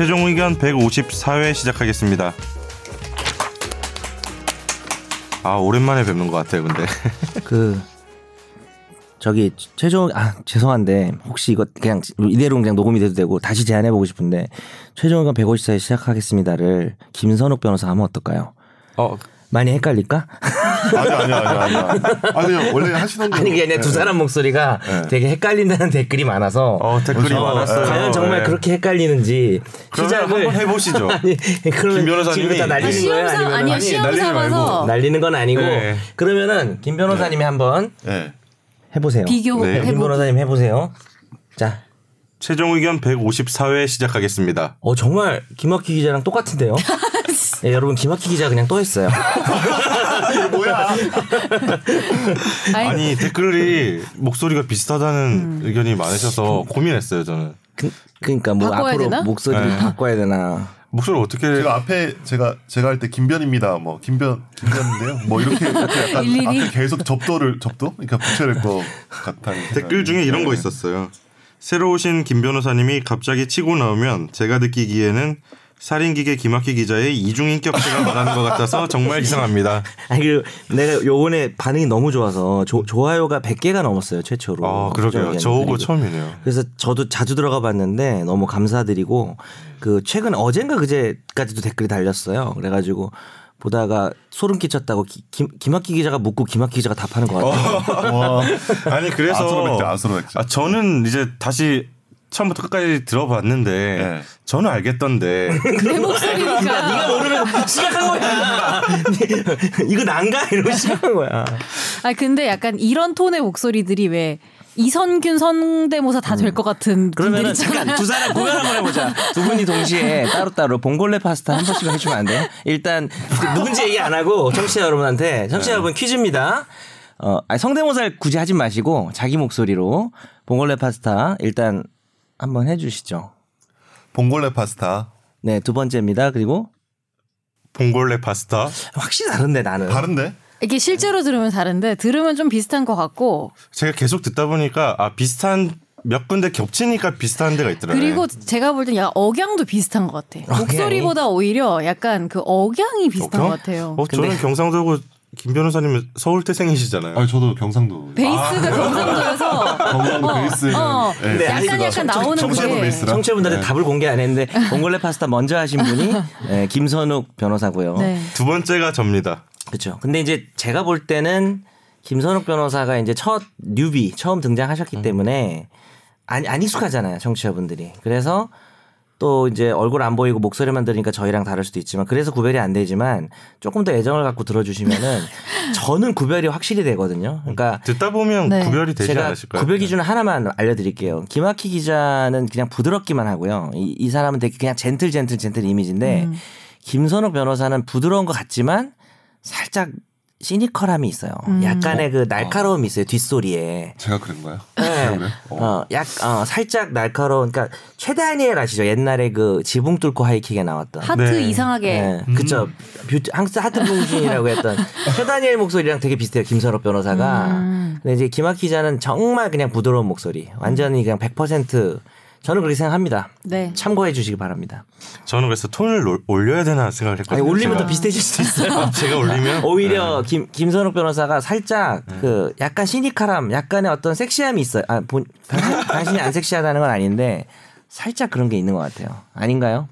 최종 의견 154회 시작하겠습니다. 아 오랜만에 뵙는 것 같아요, 근데. 그 저기 최종 아 죄송한데 혹시 이거 그냥 이대로 그냥 녹음이 돼도 되고 다시 제안해 보고 싶은데 최종 의견 154회 시작하겠습니다를 김선욱 변호사 하면 어떨까요? 어 많이 헷갈릴까? 아니 아니 아니 아니. 아니 그냥 원래 하시던. 아니 그게 아니라 두 사람 목소리가 네. 되게 헷갈린다는 댓글이 많아서 어, 댓글이 어, 많았어요. 과연 정말 네. 그렇게 헷갈리는지 시작을 한번 해보시죠. 아니 그러면 김 변호사님이- 다 날리는 네. 거예요? 아니면 아니요 아니, 시험 삼아서 날리는 건 아니고 네. 그러면은 김 변호사님이 한번 네. 해보세요. 비교 네. 김. 변호사님 해보세요. 자, 최종 의견 154회 시작하겠습니다. 어 정말 김학휘 기자랑 똑같은데요. 네, 여러분 김학휘 기자 그냥 또 했어요. 뭐야? 아니, 아니 댓글이 목소리가 비슷하다는 음. 의견이 많으셔서 고민했어요 저는. 그, 그러니까 뭐 바꿔야 앞으로 되나? 목소리를 네. 바꿔야 되나. 목소리 어떻게 제가 앞에 제가 제가 할 때 김변입니다. 뭐 김변 김변인데요. 뭐 이렇게 이렇게 약간 일일이? 앞에 계속 접도를 접도 그러니까 붙여야 될 것 같다는 댓글 중에 이런 거 있었어요. 새로 오신 김 변호사님이 갑자기 치고 나오면 제가 느끼기에는 살인기계 김학휘 기자의 이중인격체가 말하는 것 같아서 정말 이상합니다. 아니 그 내가 요번에 반응이 너무 좋아서 조- 좋아요가 100개가 넘었어요 최초로. 아 그러게요. 저 오고 그리고 처음이네요. 그래서 저도 자주 들어가 봤는데 너무 감사드리고 그 최근 어젠가 그제까지도 댓글이 달렸어요. 그래가지고 보다가 소름 끼쳤다고 기- 김, 김학기 기자가 묻고 김학기 기자가 답하는 것 같아요. 와. 아니 그래서 아스로백제, 아스로백제. 아, 저는 이제 다시 처음부터 끝까지 들어봤는데 네. 저는 알겠던데 내 목소리니까 네가 모르면 시작한 거야. 이거 난가 이러고 시작한 거야. 아 근데 약간 이런 톤의 목소리들이 왜 이선균 성대모사 다 될 것 같은 분들 그러면은. 잠깐 두 사람 구별 한번 해보자. 두 분이 동시에 따로따로 봉골레 파스타 한 번씩 해주면 안 돼요? 일단 누군지 얘기 안 하고 청취자 여러분한테 청취자 여러분 퀴즈입니다. 어, 아니, 성대모사를 굳이 하지 마시고 자기 목소리로 봉골레 파스타 일단 한번 해주시죠. 봉골레 파스타 네, 두 번째입니다. 그리고 봉골레 파스타 확실히 다른데 나는. 다른데? 이게 실제로 들으면 다른데 들으면 좀 비슷한 것 같고 제가 계속 듣다 보니까 아 비슷한 몇 군데 겹치니까 비슷한 데가 있더라고요. 그리고 제가 볼 땐 약간 억양도 비슷한 것 같아. 목소리보다 오히려 약간 그 억양이 비슷한 어, 것 같아요. 어, 저는 경상도고 김 변호사님은 서울 태생이시잖아요. 아 저도 경상도. 베이스가 경상도여서 경상도 어, 베이스는 어. 네, 네, 약간. 약간 나오는 청취자분 베이스라. 청취자분들한테 네. 답을 공개 안 했는데 봉골레 파스타 먼저 하신 분이 네, 김선욱 변호사고요. 네. 두 번째가 접니다. 그렇죠. 근데 이제 제가 볼 때는 김선욱 변호사가 이제 첫 뉴비 처음 등장하셨기 음. 때문에 안, 안 익숙하잖아요, 청취자분들이. 그래서 또 이제 얼굴 안 보이고 목소리만 들으니까 저희랑 다를 수도 있지만 그래서 구별이 안 되지만 조금 더 애정을 갖고 들어주시면은 저는 구별이 확실히 되거든요. 그러니까 듣다 보면 네. 구별이 되지 제가 않으실까요? 구별 기준을 하나만 알려드릴게요. 김학희 기자는 그냥 부드럽기만 하고요. 이, 이 사람은 되게 그냥 젠틀 젠틀 젠틀 이미지인데 음. 김선욱 변호사는 부드러운 것 같지만 살짝 시니컬함이 있어요. 음. 약간의 그 날카로움이 있어요 뒷소리에. 제가 그런가요? 네. 어. 어, 약, 어, 살짝 날카로운, 그러니까 최다니엘 아시죠? 옛날에 그 지붕 뚫고 하이킥에 나왔던. 하트 네. 이상하게 네, 그쵸. 뷰티, 항상 하트 봉신이라고 했던 최다니엘 목소리랑 되게 비슷해요. 김선욱 변호사가. 음. 근데 이제 김학 기자는 정말 그냥 부드러운 목소리. 완전히 그냥 100% 저는 그렇게 생각합니다. 네. 참고해 주시기 바랍니다. 저는 그래서 톤을 올- 올려야 되나 생각을 아니, 했거든요. 올리면 제가. 더 비슷해질 수도 있어요. 제가 올리면 오히려 김, 김선욱 변호사가 살짝 네. 그 약간 시니컬함, 약간의 어떤 섹시함이 있어요. 아, 본, 당신, 당신이 안 섹시하다는 건 아닌데 살짝 그런 게 있는 것 같아요. 아닌가요?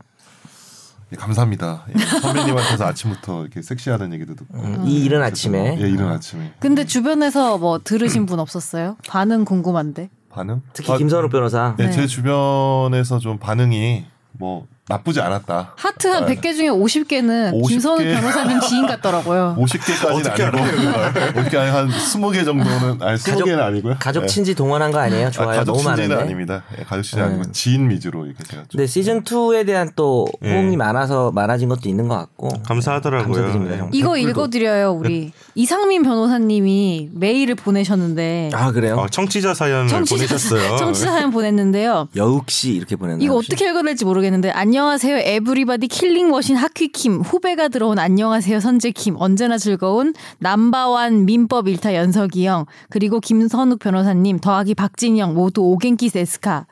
예, 감사합니다. 예, 선배님한테서 아침부터 이렇게 섹시하다는 얘기도 듣고. 음, 이 이른 아침에 예, 이른 아침에. 근데 주변에서 뭐 들으신 분 없었어요? 반응 궁금한데. 반응? 특히 아, 김선욱 변호사 네, 네. 제 주변에서 좀 반응이 뭐 나쁘지 않았다. 하트 한 100개 중에 50개는 50 개? 김선우 변호사님 지인 같더라고요. 50개까지는 어떻게 아니고 어떻게 한 20개 정도는 아니 20개는 아니고요. 가족 예. 친지 동원한 거 아니에요? 좋아요. 아, 가족 너무 친지는 많은데. 아닙니다. 예, 가족 친지 네. 아니고 지인 위주로 이렇게 제가 좀 근데 시즌 2에 대한 또 예. 호응이 많아서 많아진 것도 있는 것 같고 감사하더라고요. 감사드립니다. 네. 형. 이거 댓글도. 읽어 드려요 우리 이상민 변호사님이 메일을 보내셨는데 아 그래요? 어, 청취자 사연을 보내셨어요. 청취자 사연 보냈는데요. 여욱씨 이렇게 보내는 이거 어떻게 읽어야 될지 모르겠는데 안녕 하세요 everybody killing machine 하퀴킴 후배가 들어온 안녕하세요 선재킴 언제나 즐거운 number one 민법 일타 연석이 형 그리고 김선욱 변호사님 더하기 박진영 모두 오겐키 데스카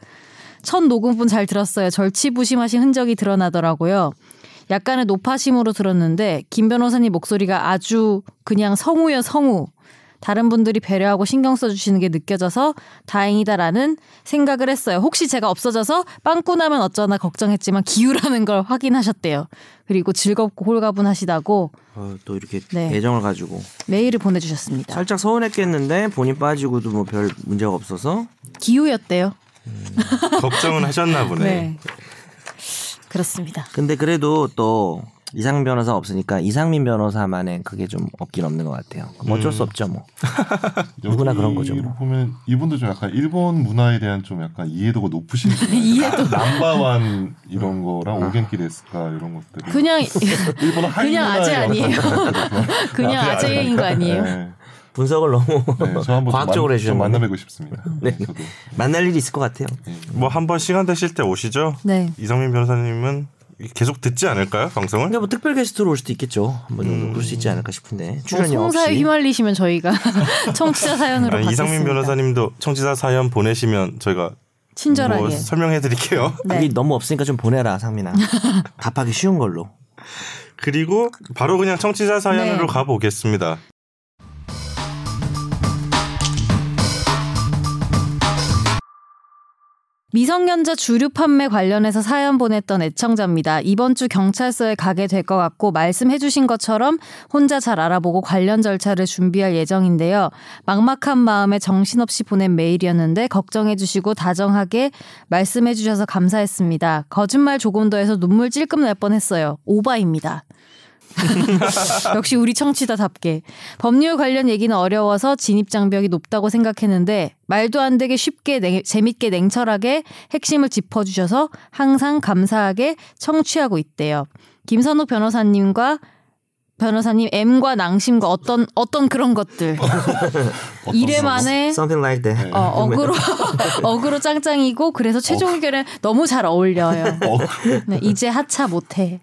첫 녹음분 잘 들었어요. 절치부심하신 흔적이 드러나더라고요. 약간의 노파심으로 들었는데 김 변호사님 목소리가 아주 그냥 성우여 성우. 다른 분들이 배려하고 신경 써주시는 게 느껴져서 다행이다라는 생각을 했어요. 혹시 제가 없어져서 빵꾸 나면 어쩌나 걱정했지만 기우라는 걸 확인하셨대요. 그리고 즐겁고 홀가분하시다고 어, 또 이렇게 네. 애정을 가지고 메일을 보내주셨습니다. 살짝 서운했겠는데 본인 빠지고도 뭐 별 문제가 없어서 기우였대요. 걱정은 하셨나 보네. 네. 그렇습니다. 근데 그래도 또 이상 변호사 없으니까 이상민 변호사만의 그게 좀 없긴 없는 것 같아요. 그럼 어쩔 수 없죠 뭐. 누구나 그런 거죠, 뭐. 보면 이분도 좀 약간 일본 문화에 대한 좀 약간 이해도가 높으신 이해도 남바완 이런 거랑 오겐키 데스까 이런 것들 그냥 일본어 하이 그냥 아재 아니에요. 그냥 아재 아재인 거 아니에요. 네. 분석을 너무 네, 과학적으로 좀 해주셨는데 만나 뵙고 싶습니다. 네. 저도. 만날 일이 있을 것 같아요. 뭐 한번 시간 되실 때 오시죠. 네. 이상민 변호사님은 계속 듣지 않을까요 방송을? 근데 뭐 특별 게스트로 올 수도 있겠죠. 한번 정도 그럴 수 있지 않을까 싶은데 뭐 출연료 송사에 없이. 휘말리시면 저희가 청취자 사연으로 아니. 이상민 변호사님도 청취자 사연 보내시면 저희가 친절하게. 뭐 설명해 드릴게요. 네. 우리 너무 없으니까 좀 보내라 상민아. 답하기 쉬운 걸로. 그리고 바로 그냥 청취자 사연으로 네. 가보겠습니다. 미성년자 주류 판매 관련해서 사연 보냈던 애청자입니다. 이번 주 경찰서에 가게 될 것 같고 말씀해주신 것처럼 혼자 잘 알아보고 관련 절차를 준비할 예정인데요. 막막한 마음에 정신없이 보낸 메일이었는데 걱정해주시고 다정하게 말씀해주셔서 감사했습니다. 거짓말 조금 더 해서 눈물 찔끔 날 뻔했어요. 오바입니다. 역시 우리 청취자답게 법률 관련 얘기는 어려워서 진입 장벽이 높다고 생각했는데 말도 안 되게 쉽게 냉- 재밌게 냉철하게 핵심을 짚어주셔서 항상 감사하게 청취하고 있대요. 김선욱 변호사님과 변호사님 M과 낭심과 어떤 어떤 그런 것들 이래 만에 Something like that. 어, 어그로 어그로 짱짱이고 그래서 최종 의견에 너무 잘 어울려요. 네, 이제 하차 못해.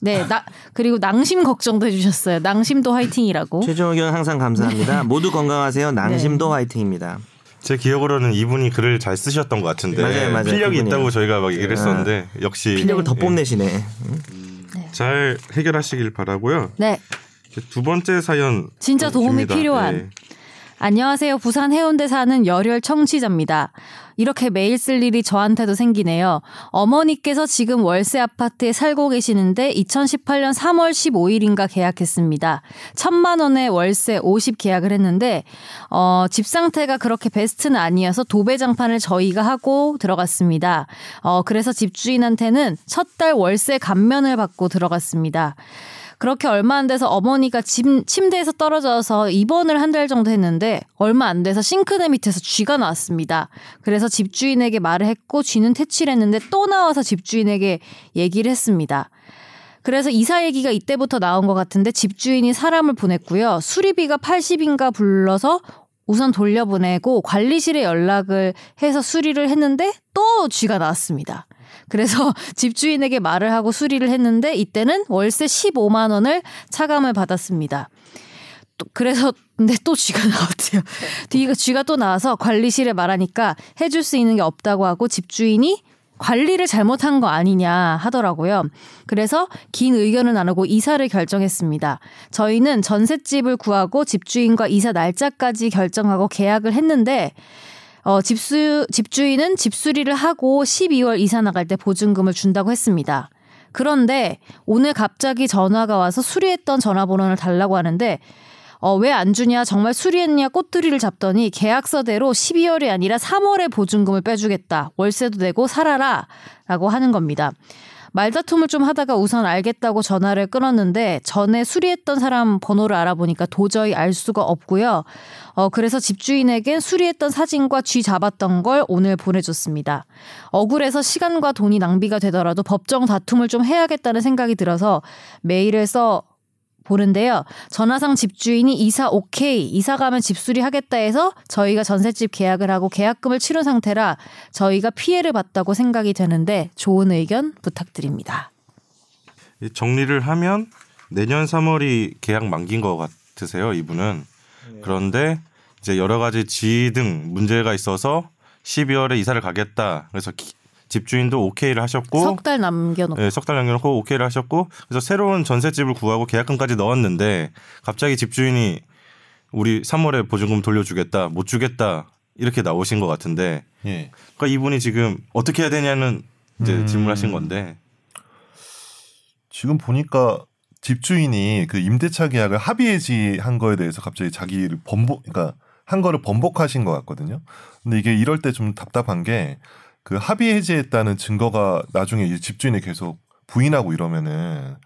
네, 나 그리고 낭심 걱정도 해주셨어요. 낭심도 화이팅이라고. 최종 의견 항상 감사합니다. 모두 건강하세요. 네. 낭심도 화이팅입니다. 제 기억으로는 이분이 글을 잘 쓰셨던 것 같은데 맞아요, 맞아요. 필력이. 있다고 저희가 막 얘기를 했었는데 역시 필력을 더 예, 뽐내시네. 잘 해결하시길 바라고요. 네, 두 번째 사연 진짜 도움이 줍니다. 필요한. 네. 안녕하세요. 부산 해운대 사는 열혈 청취자입니다. 이렇게 메일 쓸 일이 저한테도 생기네요. 어머니께서 지금 월세 아파트에 살고 계시는데 2018년 3월 15일인가 계약했습니다. 천만 원에 월세 50 계약을 했는데 어, 집 상태가 그렇게 베스트는 아니어서 도배 장판을 저희가 하고 들어갔습니다. 어, 그래서 집주인한테는 첫 달 월세 감면을 받고 들어갔습니다. 그렇게 얼마 안 돼서 어머니가 집, 침대에서 떨어져서 입원을 한 달 정도 했는데 얼마 안 돼서 싱크대 밑에서 쥐가 나왔습니다. 그래서 집주인에게 말을 했고 쥐는 퇴치를 했는데 또 나와서 집주인에게 얘기를 했습니다. 그래서 이사 얘기가 이때부터 나온 것 같은데 집주인이 사람을 보냈고요. 수리비가 80인가 불러서 우선 돌려보내고 관리실에 연락을 해서 수리를 했는데 또 쥐가 나왔습니다. 그래서 집주인에게 말을 하고 수리를 했는데 이때는 월세 15만 원을 차감을 받았습니다. 또 그래서 근데 또 쥐가 나왔대요. 뒤가 쥐가 또 나와서 관리실에 말하니까 해줄 수 있는 게 없다고 하고 집주인이 관리를 잘못한 거 아니냐 하더라고요. 그래서 긴 의견을 나누고 이사를 결정했습니다. 저희는 전셋집을 구하고 집주인과 이사 날짜까지 결정하고 계약을 했는데 어, 집수, 집주인은 집수리를 하고 12월 이사 나갈 때 보증금을 준다고 했습니다. 그런데 오늘 갑자기 전화가 와서 수리했던 전화번호를 달라고 하는데 어, 왜 안 주냐 정말 수리했냐 꽃들이를 잡더니 계약서대로 12월이 아니라 3월에 보증금을 빼주겠다 월세도 내고 살아라 라고 하는 겁니다. 말다툼을 좀 하다가 우선 알겠다고 전화를 끊었는데 전에 수리했던 사람 번호를 알아보니까 도저히 알 수가 없고요. 어, 그래서 집주인에겐 수리했던 사진과 쥐 잡았던 걸 오늘 보내줬습니다. 억울해서 시간과 돈이 낭비가 되더라도 법정 다툼을 좀 해야겠다는 생각이 들어서 메일을 써 보는데요. 전화상 집주인이 이사 오케이, 이사 가면 집수리 하겠다 해서 저희가 전셋집 계약을 하고 계약금을 치른 상태라 저희가 피해를 봤다고 생각이 되는데 좋은 의견 부탁드립니다. 이 정리를 하면 내년 3월이 계약 만기인 것 같으세요 이분은 그런데 이제 여러 가지 지위 등 문제가 있어서 12월에 이사를 가겠다 그래서 기- 집주인도 오케이를 하셨고 석 달 남겨놓고 네, 석달 남겨놓고 오케이를 하셨고 그래서 새로운 전셋집을 구하고 계약금까지 넣었는데 갑자기 집주인이 우리 3월에 보증금 돌려주겠다 못 주겠다 이렇게 나오신 것 같은데 예. 그러니까 이분이 지금 어떻게 해야 되냐는 이제 음. 질문하신 건데 지금 보니까 집주인이 그 임대차 계약을 합의해지한 거에 대해서 갑자기 자기를 번복, 그러니까 한 거를 번복하신 것 같거든요. 근데 이게 이럴 때 좀 답답한 게 그 합의 해지했다는 증거가 나중에 이 집주인이 계속 부인하고 이러면은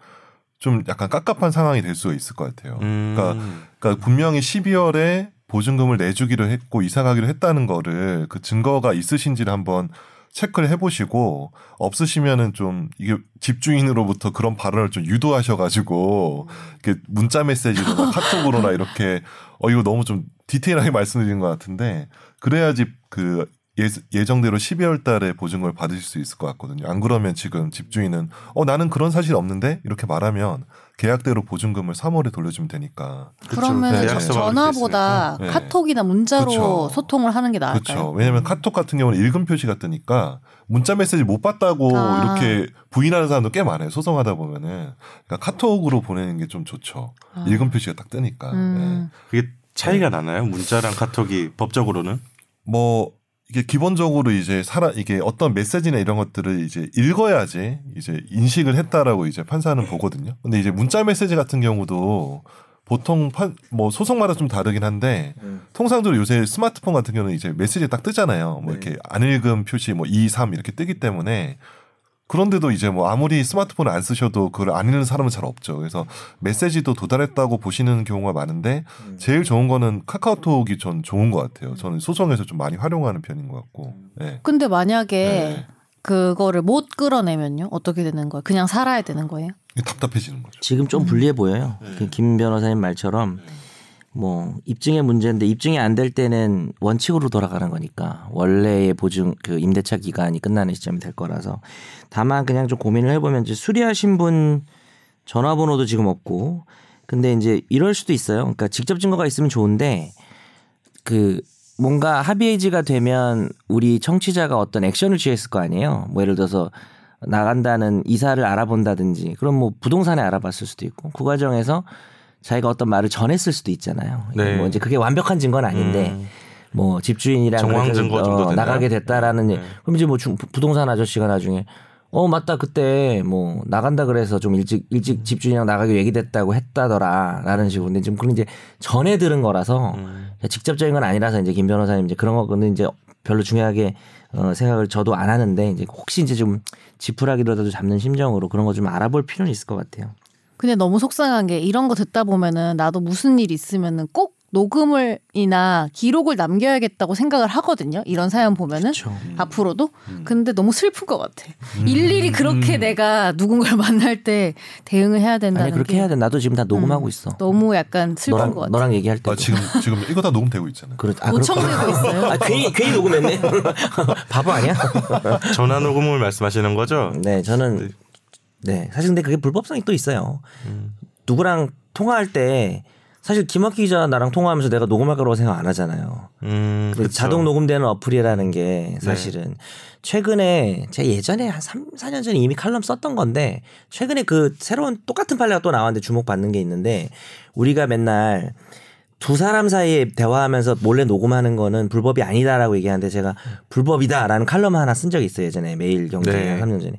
좀 약간 깝깝한 상황이 될 수가 있을 것 같아요. 음. 그러니까 그러니까 분명히 12월에 보증금을 내주기로 했고 이사 가기로 했다는 거를 그 증거가 있으신지를 한번 체크를 해보시고 없으시면은 좀 이게 집주인으로부터 그런 발언을 좀 유도하셔가지고 이렇게 문자 메시지로나 카톡으로나 이렇게 어 이거 너무 좀 디테일하게 말씀드린 것 같은데 그래야지 그 예, 예정대로 12월 달에 보증금을 받으실 수 있을 것 같거든요. 안 그러면 지금 집주인은 어 나는 그런 사실 없는데 이렇게 말하면 계약대로 보증금을 3월에 돌려주면 되니까. 그러면 네, 전화보다. 네. 카톡이나 문자로 그쵸. 소통을 하는 게 나을까요? 그렇죠. 왜냐하면 카톡 같은 경우는 읽음 표시가 뜨니까 문자 메시지 못 봤다고 아. 이렇게 부인하는 사람도 꽤 많아요. 소송하다 보면은 그러니까 카톡으로 보내는 게 좀 좋죠. 아. 읽음 표시가 딱 뜨니까. 네. 음. 그게 차이가 나나요? 문자랑 카톡이 법적으로는? 뭐 이게 기본적으로 이제 살아 이게 어떤 메시지나 이런 것들을 이제 읽어야지 이제 인식을 했다라고 이제 판사는 보거든요. 근데 이제 문자 메시지 같은 경우도 보통 판, 뭐 소송마다 좀 다르긴 한데 통상적으로 요새 스마트폰 같은 경우는 이제 메시지 딱 뜨잖아요. 뭐 이렇게 안 읽음 표시 뭐 2, 3 이렇게 뜨기 때문에 그런데도 이제 뭐 아무리 스마트폰을 안 쓰셔도 그걸 안 읽는 사람은 잘 없죠. 그래서 메시지도 도달했다고 보시는 경우가 많은데 제일 좋은 거는 카카오톡이 전 좋은 것 같아요. 저는 소송에서 좀 많이 활용하는 편인 것 같고. 네. 근데 만약에 네. 그거를 못 끌어내면요 어떻게 되는 거예요? 그냥 살아야 되는 거예요? 답답해지는 거죠. 지금 좀 불리해 보여요. 그김 변호사님 말처럼 뭐 입증의 문제인데 입증이 안 될 때는 원칙으로 돌아가는 거니까 원래의 보증 그 임대차 기간이 끝나는 시점이 될 거라서 다만 그냥 좀 고민을 해보면 이제 수리하신 분 전화번호도 지금 없고 근데 이제 이럴 수도 있어요. 그러니까 직접 증거가 있으면 좋은데 그 뭔가 합의해지가 되면 우리 청취자가 어떤 액션을 취했을 거 아니에요. 뭐 예를 들어서 나간다는 이사를 알아본다든지 그럼 뭐 부동산에 알아봤을 수도 있고 그 과정에서 자기가 어떤 말을 전했을 수도 있잖아요. 네. 뭐 이제 그게 완벽한 증거는 아닌데 음. 뭐 집주인이랑 정황 증거 정도 어? 나가게 됐다라는 네. 그럼 이제 뭐 중- 부동산 아저씨가 나중에 어 맞다 그때 뭐 나간다 그래서 좀 일찍 일찍 집주인이랑 나가기로 얘기됐다고 했다더라라는 식으로 근데 지금 그런 이제 전해 들은 거라서 음. 직접적인 건 아니라서 이제 김 변호사님 이제 그런 거는 이제 별로 중요하게 어, 생각을 저도 안 하는데 이제 혹시 이제 좀 지푸라기라도 잡는 심정으로 그런 거 좀 알아볼 필요는 있을 것 같아요. 근데 너무 속상한 게 이런 거 듣다 보면은 나도 무슨 일 있으면은 꼭 녹음을 이나 기록을 남겨야겠다고 생각을 하거든요. 이런 사연 보면은 그렇죠. 앞으로도. 근데 너무 슬픈 것 같아. 일일이 그렇게 내가 누군가를 만날 때 대응을 해야 된다는 아니 그렇게 게 해야 돼. 나도 지금 다 녹음하고 음, 있어. 너무 약간 슬픈 너랑 것 같아. 너랑 얘기할 때. 아, 지금 지금 이거 다 녹음되고 있잖아요. 그렇 아, 노청되고 그렇구나. 있어요. 아 괜히 괜히 녹음했네. 바보 아니야? 전화 녹음을 말씀하시는 거죠? 네, 저는 네 사실 근데 그게 불법성이 또 있어요. 누구랑 통화할 때 사실 김학기 기자 나랑 통화하면서 내가 녹음할 거라고 생각 안 하잖아요. 음. 자동 녹음되는 어플이라는 게 사실은 최근에 제가 예전에 한 3, 4년 전에 이미 칼럼 썼던 건데 최근에 그 새로운 똑같은 판례가 또 나왔는데 주목받는 게 있는데 우리가 맨날 두 사람 사이에 대화하면서 몰래 녹음하는 거는 불법이 아니다라고 얘기하는데 제가 불법이다라는 칼럼 하나 쓴 적이 있어요 예전에 매일 경제에 네. 한 3년 전에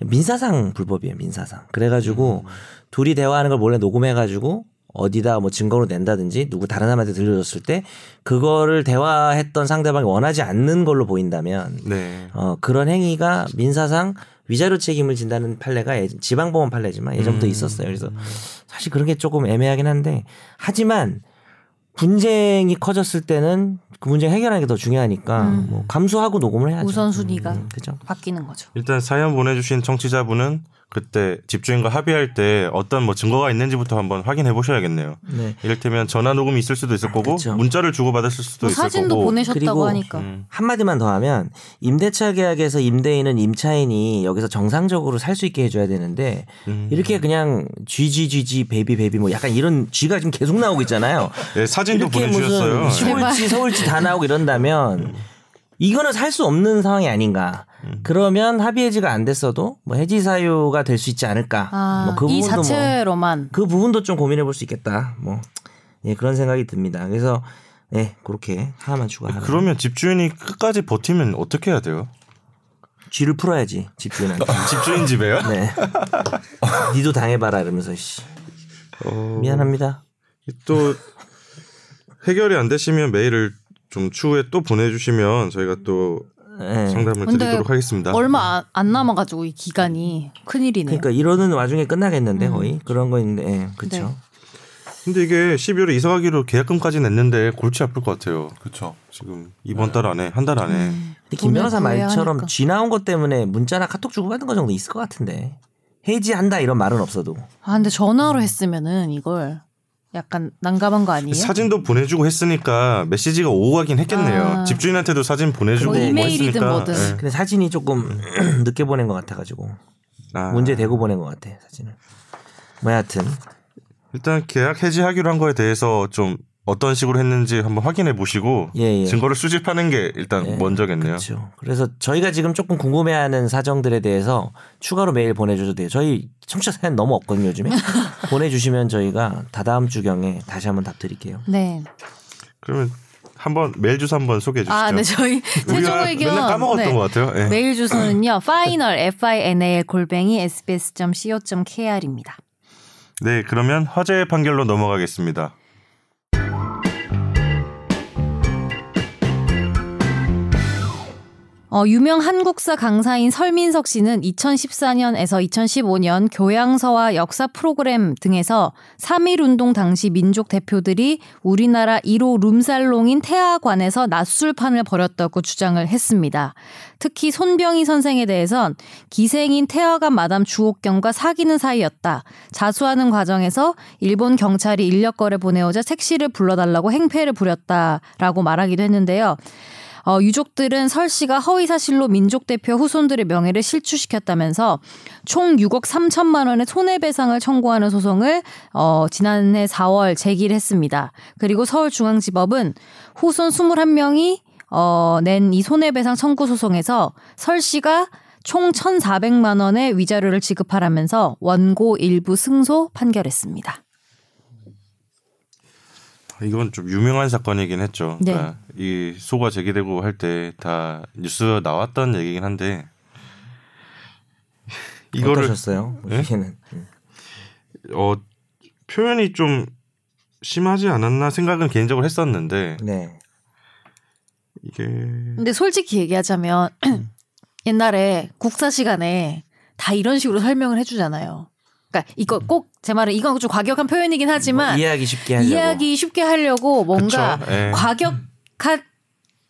민사상 불법이에요 민사상 그래가지고 둘이 대화하는 걸 몰래 녹음해가지고 어디다 뭐 증거로 낸다든지 누구 다른 사람한테 들려줬을 때 그거를 대화했던 상대방이 원하지 않는 걸로 보인다면 네. 어 그런 행위가 민사상 위자료 책임을 진다는 판례가 예- 지방법원 판례지만 예전부터 음. 있었어요. 그래서 사실 그런 게 조금 애매하긴 한데 하지만 분쟁이 커졌을 때는 그 분쟁 해결하는 게 더 중요하니까 음. 뭐 감수하고 녹음을 해야죠. 우선순위가 음, 그죠. 바뀌는 거죠. 일단 사연 보내주신 청취자분은 그때 집주인과 합의할 때 어떤 뭐 증거가 있는지부터 한번 확인해 보셔야겠네요. 네. 이를테면 전화 녹음이 있을 수도 있을 거고 그쵸. 문자를 주고받았을 수도 뭐 있을 사진도 거고. 보내셨다고 그리고 하니까. 음. 한마디만 더 하면 임대차 계약에서 임대인은 임차인이 여기서 정상적으로 살 수 있게 해줘야 되는데 음. 이렇게 그냥 GGGG 베이비 베이비 뭐 약간 이런 쥐가 지금 계속 나오고 있잖아요. 네, 사진도 이렇게 보내주셨어요. 시골쥐 서울쥐 다 나오고 이런다면 이거는 살 수 없는 상황이 아닌가. 그러면 합의 해지가 안 됐어도 뭐 해지 사유가 될 수 있지 않을까. 아, 뭐그 이 부분도 뭐 자체로만 그 부분도 좀 고민해 볼 수 있겠다. 뭐 예, 그런 생각이 듭니다. 그래서 예, 그렇게 하나만 추가하라. 그러면 집주인이 끝까지 버티면 어떻게 해야 돼요? 쥐를 풀어야지 집주인한테. 집주인 집에요? 네. 니도 당해봐라 이러면서 씨. 어, 미안합니다. 또 해결이 안 되시면 메일을 좀 추후에 또 보내주시면 저희가 또 예. 상담을 드리도록 하겠습니다. 얼마 안, 안 남아가지고 이 기간이 큰일이네요. 그러니까 이러는 와중에 끝나겠는데 음. 거의 그런 거 있는데 예, 그렇죠. 네. 근데 이게 12월에 이사 가기로 계약금까지 냈는데 골치 아플 것 같아요. 그렇죠. 지금 이번 달 안에 한 달 안에 음. 근데 김 변호사 말처럼. 쥐 나온 것 때문에 문자나 카톡 주고 받은 거 정도 있을 것 같은데 해지한다 이런 말은 없어도 아 근데 전화로 했으면은 이걸 약간 난감한 거 아니에요? 사진도 보내주고 했으니까 메시지가 오고 가긴 했겠네요. 아. 집주인한테도 사진 보내주고 뭐뭐 이메일이든 했으니까. 뭐든. 예. 근데 사진이 조금 늦게 보낸 것 같아가지고 아. 문제 되고 보낸 것 같아 사진을. 뭐 하여튼 일단 계약 해지하기로 한 거에 대해서 좀 어떤 식으로 했는지 한번 확인해 보시고 예, 예. 증거를 수집하는 게 일단 예, 먼저겠네요. 그렇죠. 그래서 저희가 지금 조금 궁금해하는 사정들에 대해서 추가로 메일 보내줘도 돼요. 저희 청취자 사연 너무 없거든요 요즘에. 보내주시면 저희가 다다음 주경에 다시 한번 답 드릴게요. 네. 그러면 한번 메일 주소 한번 소개해 주시죠. 아, 네 저희 최종 의견 맨날 까먹었던 네. 것 같아요. 예. 메일 주소는요. final f i n a l 골뱅이 sbs.co.kr입니다. 네, 그러면 화제의 판결로 넘어가겠습니다. 어, 유명 한국사 강사인 설민석 씨는 2014년에서 2015년 교양서와 역사 프로그램 등에서 3.1 운동 당시 민족 대표들이 우리나라 1호 룸살롱인 태화관에서 낮술판을 벌였다고 주장을 했습니다. 특히 손병희 선생에 대해선 기생인 태화관 마담 주옥경과 사귀는 사이였다. 자수하는 과정에서 일본 경찰이 인력거래 보내오자 택시를 불러달라고 행패를 부렸다라고 말하기도 했는데요. 어, 유족들은 설 씨가 허위 사실로 민족 대표 후손들의 명예를 실추시켰다면서 총 6억 3천만 원의 손해배상을 청구하는 소송을 어, 지난해 4월 제기했습니다. 그리고 서울중앙지법은 후손 21명이 어, 낸 이 손해배상 청구 소송에서 설 씨가 총 1,400만 원의 위자료를 지급하라면서 원고 일부 승소 판결했습니다. 이건 좀 유명한 사건이긴 했죠. 네. 그러니까 이 소가 제기되고 할 때 다 뉴스 나왔던 얘기긴 한데 이거를 어떠셨어요? 예? 보시기에는. 어 표현이 좀 심하지 않았나 생각은 개인적으로 했었는데 네. 이게 근데 솔직히 얘기하자면 옛날에 국사 시간에 다 이런 식으로 설명을 해주잖아요. 그러니까 이거 꼭 제 말은 이건 좀 과격한 표현이긴 하지만 뭐 이해하기 쉽게 하려고. 이해하기 쉽게 하려고 뭔가 예. 과격한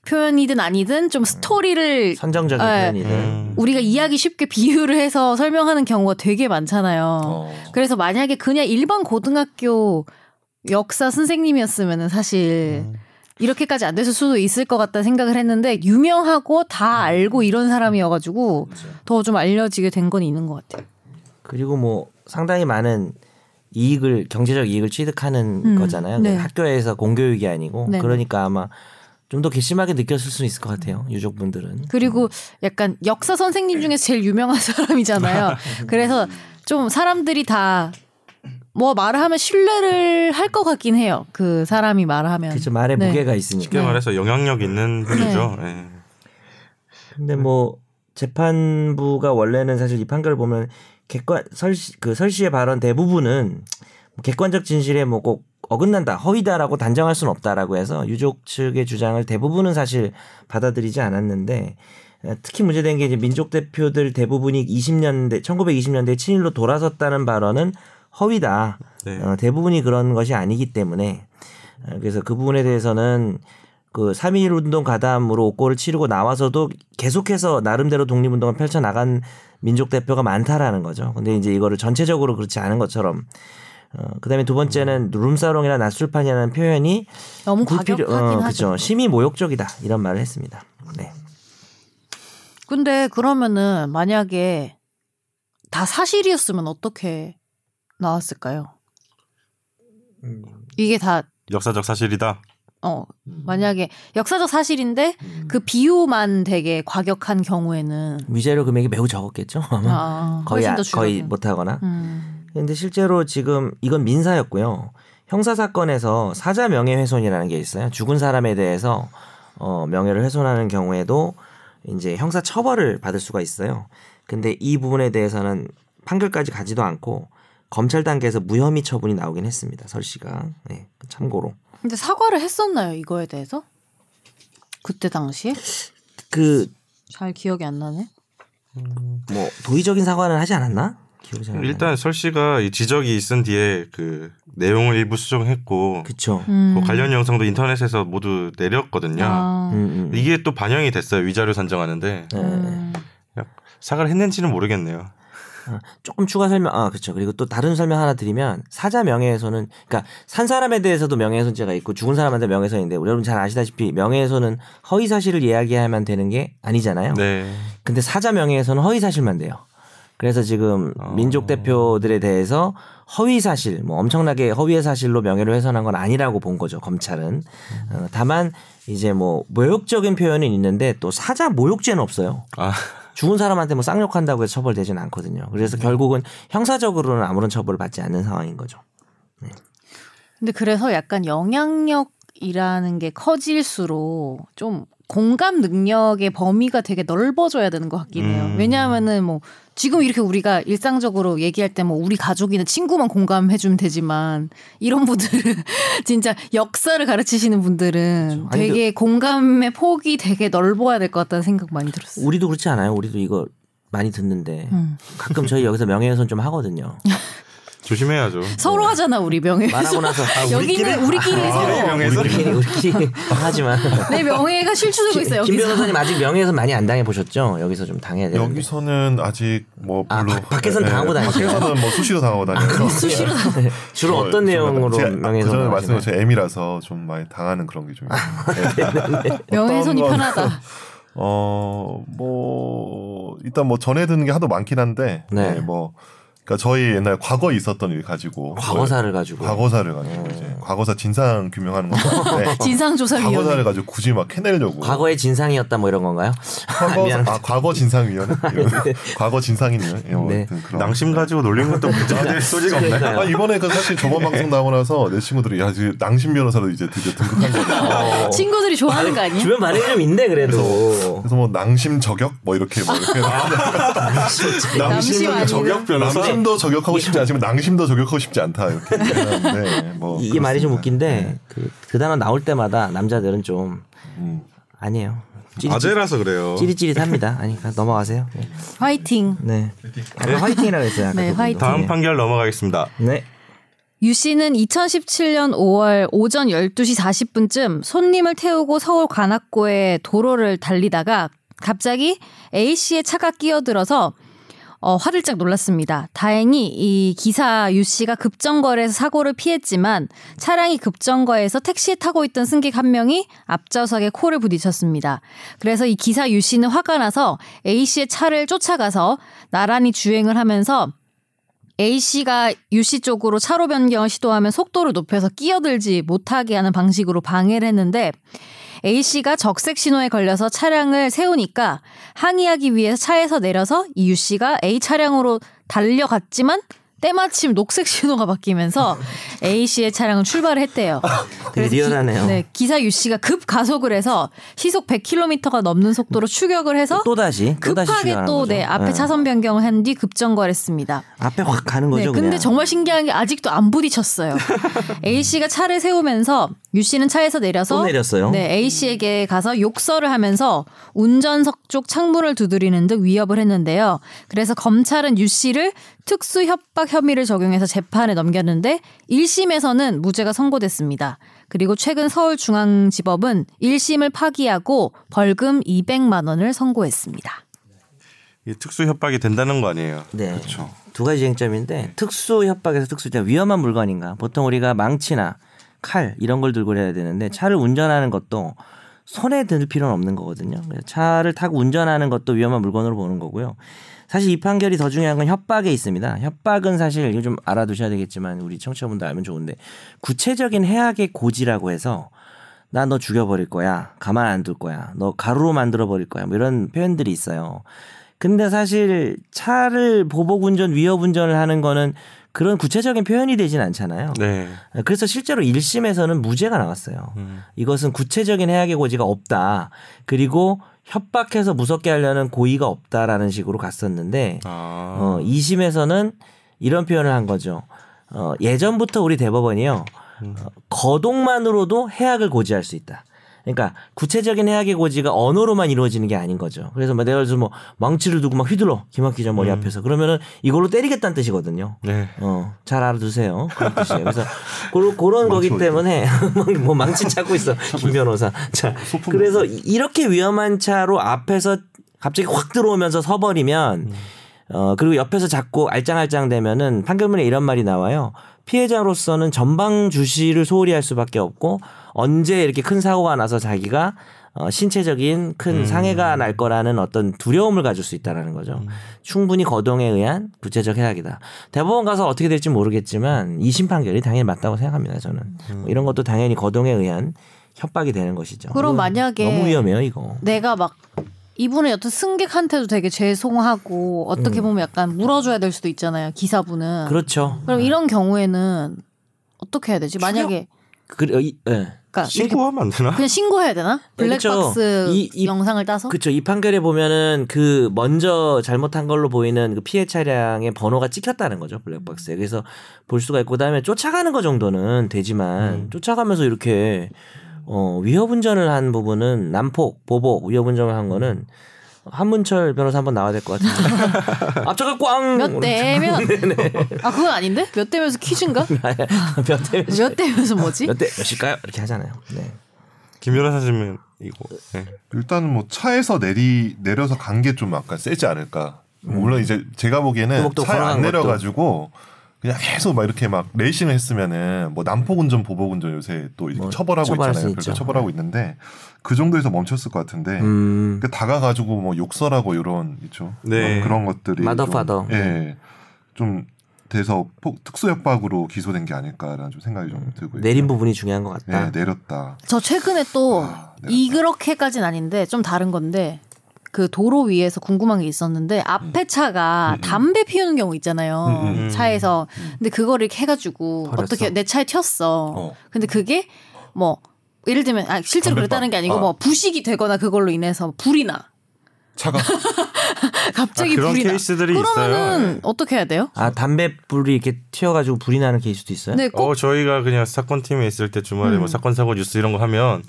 표현이든 아니든 좀 스토리를 선정적인 예. 표현이든. 음, 우리가 이해하기 쉽게 비유를 해서 설명하는 경우가 되게 많잖아요. 어. 그래서 만약에 그냥 일반 고등학교 역사 선생님이었으면은 사실 음. 이렇게까지 안 됐을 수도 있을 것 같다 생각을 했는데 유명하고 다 알고 이런 사람이어가지고 더 좀 알려지게 된 건 있는 것 같아요. 그리고 뭐 상당히 많은 이익을 경제적 이익을 취득하는 음, 거잖아요. 네. 학교에서 공교육이 아니고 네. 그러니까 아마 좀 더 괘씸하게 느꼈을 수 있을 것 같아요. 유족분들은. 그리고 약간 역사 선생님 중에서 제일 유명한 사람이잖아요. 그래서 좀 사람들이 다 뭐 말을 하면 신뢰를 할 것 같긴 해요. 그 사람이 말하면. 그렇죠. 말에 네. 무게가 있으니까. 쉽게 말해서 영향력 있는 분이죠. 예. 근데 뭐 재판부가 원래는 사실 이 판결을 보면 객관 설씨 그 설씨의 발언 대부분은 뭐 객관적 진실에 뭐 꼭 어긋난다 허위다라고 단정할 수는 없다라고 해서 유족 측의 주장을 대부분은 사실 받아들이지 않았는데 어, 특히 문제된 게 이제 민족 대표들 대부분이 20년대 1920년대 친일로 돌아섰다는 발언은 허위다. 네. 어, 대부분이 그런 것이 아니기 때문에 어, 그래서 그 부분에 대해서는 그 3.1 운동 가담으로 옥고를 치르고 나와서도 계속해서 나름대로 독립운동을 펼쳐 나간 민족 대표가 많다라는 거죠. 근데 이제 이거를 전체적으로 그렇지 않은 것처럼 어, 그다음에 두 번째는 룸사롱이나 낮술판이라는 표현이 너무 불필요- 과격하긴 어, 하죠. 그죠. 심히 모욕적이다 이런 말을 했습니다. 네. 근데 그러면은 만약에 다 사실이었으면 어떻게 나왔을까요? 이게 다 역사적 사실이다. 어 만약에 역사적 사실인데 그 비유만 되게 과격한 경우에는 위자료 금액이 매우 적었겠죠. 아마 아, 거의 아- 더 거의 줄어든. 못하거나. 음. 근데 실제로 지금 이건 민사였고요. 형사 사건에서 사자 명예훼손이라는 게 있어요. 죽은 사람에 대해서 어, 명예를 훼손하는 경우에도 이제 형사 처벌을 받을 수가 있어요. 근데 이 부분에 대해서는 판결까지 가지도 않고 검찰 단계에서 무혐의 처분이 나오긴 했습니다. 설 씨가 네, 참고로 근데 사과를 했었나요 이거에 대해서? 그때 당시에 그 잘 기억이 안 나네. 뭐 도의적인 사과는 하지 않았나? 기억이 잘. 일단 설 씨가 이 지적이 있은 뒤에 그 내용을 일부 수정했고 그쵸. 음. 그 관련 영상도 인터넷에서 모두 내렸거든요. 아. 음, 음. 이게 또 반영이 됐어요 위자료 산정하는데 네. 음. 사과를 했는지는 모르겠네요. 어, 조금 추가 설명, 아, 그렇죠. 그리고 또 다른 설명 하나 드리면 사자 명예훼손은, 그러니까 산 사람에 대해서도 명예훼손죄가 있고 죽은 사람한테 명예훼손인데 여러분 잘 아시다시피 명예훼손은 허위 사실을 이야기하면 되는 게 아니잖아요. 네. 근데 사자 명예훼손은 허위 사실만 돼요. 그래서 지금 어. 민족 대표들에 대해서 허위 사실, 뭐 엄청나게 허위의 사실로 명예를 훼손한 건 아니라고 본 거죠 검찰은. 어, 다만 이제 뭐 모욕적인 표현은 있는데 또 사자 모욕죄는 없어요. 아 죽은 사람한테 뭐 쌍욕한다고 해서 처벌되지는 않거든요. 그래서 결국은 형사적으로는 아무런 처벌을 받지 않는 상황인 거죠. 근데 그래서 약간 영향력이라는 게 커질수록 좀 공감 능력의 범위가 되게 넓어져야 되는 것 같긴 해요. 음. 왜냐하면은 뭐 지금 이렇게 우리가 일상적으로 얘기할 때 뭐 우리 가족이나 친구만 공감해 주면 되지만 이런 분들은 진짜 역사를 가르치시는 분들은 그렇죠. 되게 공감의 폭이 되게 넓어야 될 것 같다는 생각 많이 들었어요. 우리도 그렇지 않아요? 우리도 이거 많이 듣는데 음. 가끔 저희 여기서 명예훼손 좀 하거든요. 조심해야죠. 서로 하잖아 우리 명예. 말하고 나서 여기는 우리끼리 서로 우리끼리 우리끼리 하지만 내 명예가 실추되고 있어요. 김. 변호사님 아직 명예훼손 많이 안 당해 보셨죠? 여기서 좀 당해야 되는데. 여기서는 아직 뭐 아, 별로 밖- 밖에서는 당하고 다니시나요? 밖에서는 뭐 수시로 당하고 다녀서 수시로 주로 어, 어떤 좀 내용으로 명예훼손 그 전에 당하시나요? 말씀드린 제 M이라서 좀 많이 당하는 그런 게좀 있어요. 명예훼손이 어떤 건- 편하다. 어 뭐 일단 뭐 전해 듣는 게 하도 많긴 한데 네. 네. 뭐 그러니까 저희 옛날 과거에 있었던 일 가지고 과거사를 가지고 과거사를 가지고 이제 과거사 진상 규명하는 건데 진상 조사 위원회. 과거사를 가지고 굳이 막 캐내려고 과거의 진상이었다 뭐 이런 건가요? 과거. 아, 과거 진상 위원회 과거 진상이네요. 예, 뭐 네. 그런. 낭심 가지고 놀린 것도 문제가 될 소지가 없나요? 아 이번에 그 사실 저번 방송 나오고 나서 내 친구들이 야 지금 낭심 변호사로 이제 드디어 등극한 거야. 어. 친구들이 좋아하는 거 아니야? 주변 반응이 좀 있네 그래도. 그래서 뭐 낭심 저격 뭐 이렇게 뭐 이렇게 낭심은 아니면- 저격 변호사. 낭심도 저격하고 싶지 않지만 낭심도 저격하고 싶지 않다 이렇게 얘기하는데 뭐 이게 말이 좀 그렇습니다. 웃긴데 그, 그 단어 나올 때마다 남자들은 좀 음. 아니에요. 찌릿- 아재라서 그래요. 찌릿찌릿합니다. 아니 그냥 넘어가세요. 네. 화이팅. 네. 아까 화이팅이라고 했어요. 네. 화이팅. 다음 판결 넘어가겠습니다. 네. 유 씨는 2017년 5월 오전 12시 40분쯤 손님을 태우고 서울 관악구의 도로를 달리다가 갑자기 A 씨의 차가 끼어들어서 어, 화들짝 놀랐습니다. 다행히 이 기사 유 씨가 급정거에서 사고를 피했지만 차량이 급정거에서 택시에 타고 있던 승객 한 명이 앞좌석에 코를 부딪혔습니다. 그래서 이 기사 유 씨는 화가 나서 A 씨의 차를 쫓아가서 나란히 주행을 하면서 A 씨가 U 씨 쪽으로 차로 변경을 시도하면 속도를 높여서 끼어들지 못하게 하는 방식으로 방해를 했는데 A 씨가 적색 신호에 걸려서 차량을 세우니까 항의하기 위해서 차에서 내려서 이 U 씨가 A 차량으로 달려갔지만 때마침 녹색 신호가 바뀌면서 A 씨의 차량은 출발을 했대요. 되게 리얼하네요. 네, 기사 U 씨가 급 가속을 해서 시속 100km가 넘는 속도로 추격을 해서 또 다시 또 급하게 출발하는 또 거죠. 네, 앞에 네. 차선 변경을 한 뒤 급정거를 했습니다. 앞에 확 가는 거죠. 네, 근데 그냥. 정말 신기한 게 아직도 안 부딪혔어요. A 씨가 차를 세우면서 U 씨는 차에서 내려서 또 내렸어요. 네, A 씨에게 가서 욕설을 하면서 운전석 쪽 창문을 두드리는 등 위협을 했는데요. 그래서 검찰은 U 씨를 특수 협박 혐의를 적용해서 재판에 넘겼는데 1심에서는 무죄가 선고됐습니다. 그리고 최근 서울중앙지법은 1심을 파기하고 벌금 200만 원을 선고했습니다. 이게 특수 협박이 된다는 거 아니에요. 네. 두 가지 쟁점인데 특수 협박에서 특수 협박 위험한 물건인가? 보통 우리가 망치나 칼 이런 걸 들고 해야 되는데 차를 운전하는 것도 손에 들 필요는 없는 거거든요. 차를 타고 운전하는 것도 위험한 물건으로 보는 거고요. 사실 이 판결이 더 중요한 건 협박에 있습니다. 협박은 사실 이거 좀 알아두셔야 되겠지만 우리 청취자분들 알면 좋은데 구체적인 해악의 고지라고 해서 나 너 죽여버릴 거야. 가만 안 둘 거야. 너 가루로 만들어 버릴 거야. 뭐 이런 표현들이 있어요. 근데 사실 차를 보복 운전, 위협 운전을 하는 거는 그런 구체적인 표현이 되진 않잖아요. 네. 그래서 실제로 1심에서는 무죄가 나왔어요. 음. 이것은 구체적인 해악의 고지가 없다. 그리고 협박해서 무섭게 하려는 고의가 없다라는 식으로 갔었는데 아. 어, 2심에서는 이런 표현을 한 거죠. 어, 예전부터 우리 대법원이요. 어, 거동만으로도 해악을 고지할 수 있다. 그러니까 구체적인 해악의 고지가 언어로만 이루어지는 게 아닌 거죠. 그래서 뭐 내가 그래서 뭐 망치를 두고 막 휘둘러 김학 기자 머리 앞에서 그러면은 이걸로 때리겠다는 뜻이거든요. 네. 어, 잘 알아두세요. 그런 뜻이에요. 그래서 그런, 그런 거기 때문에 뭐 망치 찾고 있어 김 변호사. 자, 그래서 이- 이렇게 위험한 차로 앞에서 갑자기 확 들어오면서 서버리면 어 그리고 옆에서 자꾸 알짱알짱 되면은 판결문에 이런 말이 나와요. 피해자로서는 전방 주시를 소홀히 할 수밖에 없고 언제 이렇게 큰 사고가 나서 자기가 어, 신체적인 큰 상해가 날 거라는 어떤 두려움을 가질 수 있다라는 거죠. 충분히 거동에 의한 구체적 해악이다. 대법원 가서 어떻게 될지 모르겠지만 이심 판결이 당연히 맞다고 생각합니다. 저는 뭐 이런 것도 당연히 거동에 의한 협박이 되는 것이죠. 그럼 만약에 너무 위험해요 이거. 내가 막 이분은 여튼 승객한테도 되게 죄송하고 어떻게 보면 약간 물어줘야 될 수도 있잖아요 기사분은. 음. 그렇죠. 그럼 이런 경우에는 어떻게 해야 되지? 만약에 그래, 이, 예. 그러니까 신고하면 안 되나? 그냥 신고해야 되나? 네. 블랙박스 이- 이- 영상을 따서? 그렇죠. 이 판결에 보면은 그 먼저 잘못한 걸로 보이는 그 피해 차량의 번호가 찍혔다는 거죠 블랙박스에. 그래서 볼 수가 있고 그다음에 쫓아가는 거 정도는 되지만 쫓아가면서 이렇게 어 위협 운전을 한 부분은 난폭, 보복, 위협 운전을 한 거는 한문철 변호사 한번 나와야 될 것 같은데. 앞차가 꽝. 몇 대면? 아 그건 아닌데? 몇 대면서 퀴즈인가? 몇 대? 몇 대면서 뭐지? 몇 대 몇일까요? 이렇게 하잖아요. 네. 김 변호사님은 이거. 네. 일단은 뭐 차에서 내리 내려서 간 게좀 약간 세지 않을까. 물론 이제 제가 보기에는 또박또박 차에 안 걸어간 내려가지고 그냥 계속 막 이렇게 막 레이싱을 했으면은 뭐 난폭 운전, 보복 운전 요새 또 이렇게 뭐 처벌하고 있잖아요. 있죠. 처벌하고 있는데 그 정도에서 멈췄을 것 같은데 음. 그 다가가지고 뭐 욕설하고 이런 있죠. 네. 그런 것들이 mother 좀, father. 예, 좀 돼서 폭- 특수협박으로 기소된 게 아닐까라는 좀 생각이 좀 들고요. 내린 부분이 중요한 것 같다. 예, 내렸다. 저 최근에 또 아, 네. 이렇게까지는 아닌데 좀 다른 건데 그 도로 위에서 궁금한 게 있었는데 앞에 차가 담배 피우는 경우 있잖아요 음, 음. 차에서 근데 그거를 이렇게 해가지고 버렸어. 어떻게 내 차에 튀었어 어. 근데 그게 뭐 예를 들면 아 실제로. 그랬다는 게 아니고 아. 뭐 부식이 되거나 그걸로 인해서 불이 나 차가 갑자기 아, 그런 불이 케이스들이 나 있어요. 그러면은 네. 어떻게 해야 돼요? 아 담배 불이 이렇게 튀어가지고 불이 나는 케이스도 있어요? 네, 꼭 어 저희가 그냥 사건 팀에 있을 때 주말에 뭐 사건 사고 뉴스 이런 거 하면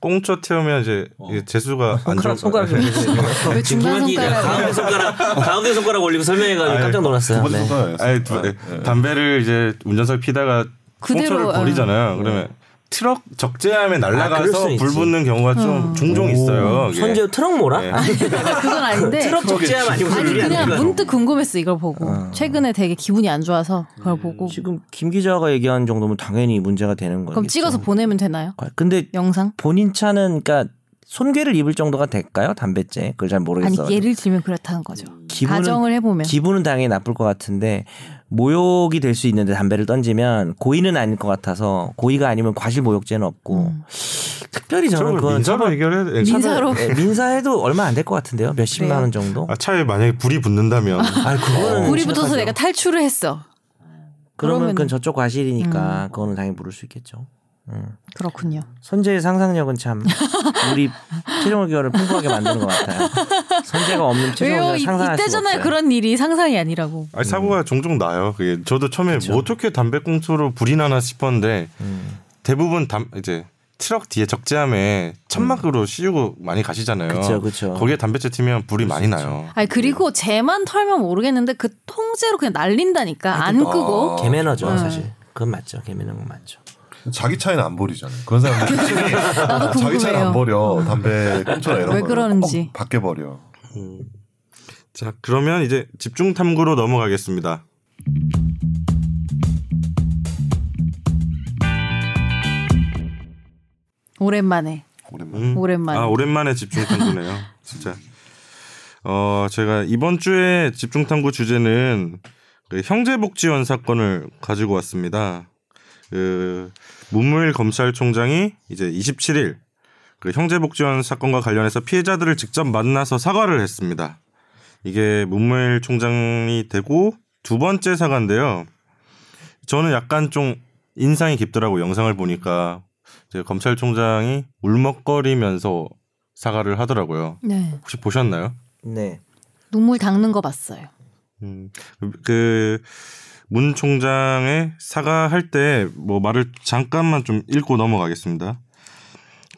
꽁초 태우면 이제 이게 재수가 안 좋을 손가락. 왜 중간 손가락 가운데 손가락 가운데 손가락 올리고 설명해가지고 아유, 깜짝 놀랐어요. 두 번째 네. 아니 두, 네. 담배를 이제 운전석에 피다가 그대로, 꽁초를 아. 버리잖아요. 그러면 트럭 적재함에 아, 날아가서 수는 불. 붙는 경우가 좀 종종 있어요. 선제 트럭 몰아? 네. 아니, 그건 아닌데 트럭 적재함 아니고 아니 그냥. 문득 궁금했어 이걸 보고 어. 최근에 되게 기분이 안 좋아서 그걸 보고 지금 김 기자가 얘기한 정도면 당연히 문제가 되는 거예요. 그럼 찍어서 보내면 되나요? 근데 영상? 본인 차는 그러니까 손괴를 입을 정도가 될까요? 담배째 그걸 잘 아니 모르겠어. 예를 들면 그렇다는 거죠. 기분은- 가정을 해보면 기분은 당연히 나쁠 것 같은데 모욕이 될 수 있는데 담배를 던지면 고의는 아닐 것 같아서 고의가 아니면 과실 모욕죄는 없고 특별히 저는 그건 민사로 해결해야 돼. 민사로? 예, 민사해도 얼마 안 될 것 같은데요. 몇십만 그래요? 원 정도. 아, 차에 만약에 불이 붙는다면 아, 그거는 불이 붙어서 심각하죠. 내가 탈출을 했어. 그러면 그러면- 그건 저쪽 과실이니까 그거는 당연히 물을 수 있겠죠. 음. 그렇군요. 선재의 상상력은 참 우리 최종 의견을 풍부하게 만드는 것 같아요. 선재가 없는 최종 이, 상상할 수가 이때잖아요. 없어요. 그런 일이 상상이 아니라고. 아니, 사고가 종종 나요. 그게 저도 처음에 뭐 어떻게 담배꽁초로 불이 나나 싶었는데 음. 대부분 담 이제 트럭 뒤에 적재함에 천막으로 씌우고 많이 가시잖아요. 그쵸. 거기에 담배째 튀면 불이 많이 나요. 아니 그리고 쟤만 털면 모르겠는데 그 통째로 그냥 날린다니까 안 끄고. 개매너죠 네. 사실. 그건 맞죠. 개매너는 맞죠. 자기 차에는 안 버리잖아요. 그런 사람들 나도 자기 차에는 안 궁금해요. 버려. 담배 꽁초나 이런 왜 거. 그러는지. 꼭 밖에 버려. 자 그러면 이제 집중 탐구로 넘어가겠습니다. 오랜만에 오랜만에. 음. 오랜만에. 아 오랜만에 집중 탐구네요. 진짜. 어 제가 이번 주에 집중 탐구 주제는 그 형제복지원 사건을 가지고 왔습니다. 그 문무일 검찰총장이 이제 27일 그 형제복지원 사건과 관련해서 피해자들을 직접 만나서 사과를 했습니다. 이게 문무일 총장이 되고 두 번째 사과인데요. 저는 약간 좀 인상이 깊더라고 영상을 보니까 이제 검찰총장이 울먹거리면서 사과를 하더라고요. 네. 혹시 보셨나요? 네. 눈물 닦는 거 봤어요. 음, 그 문 총장의 사과할 때 뭐 말을 잠깐만 좀 읽고 넘어가겠습니다.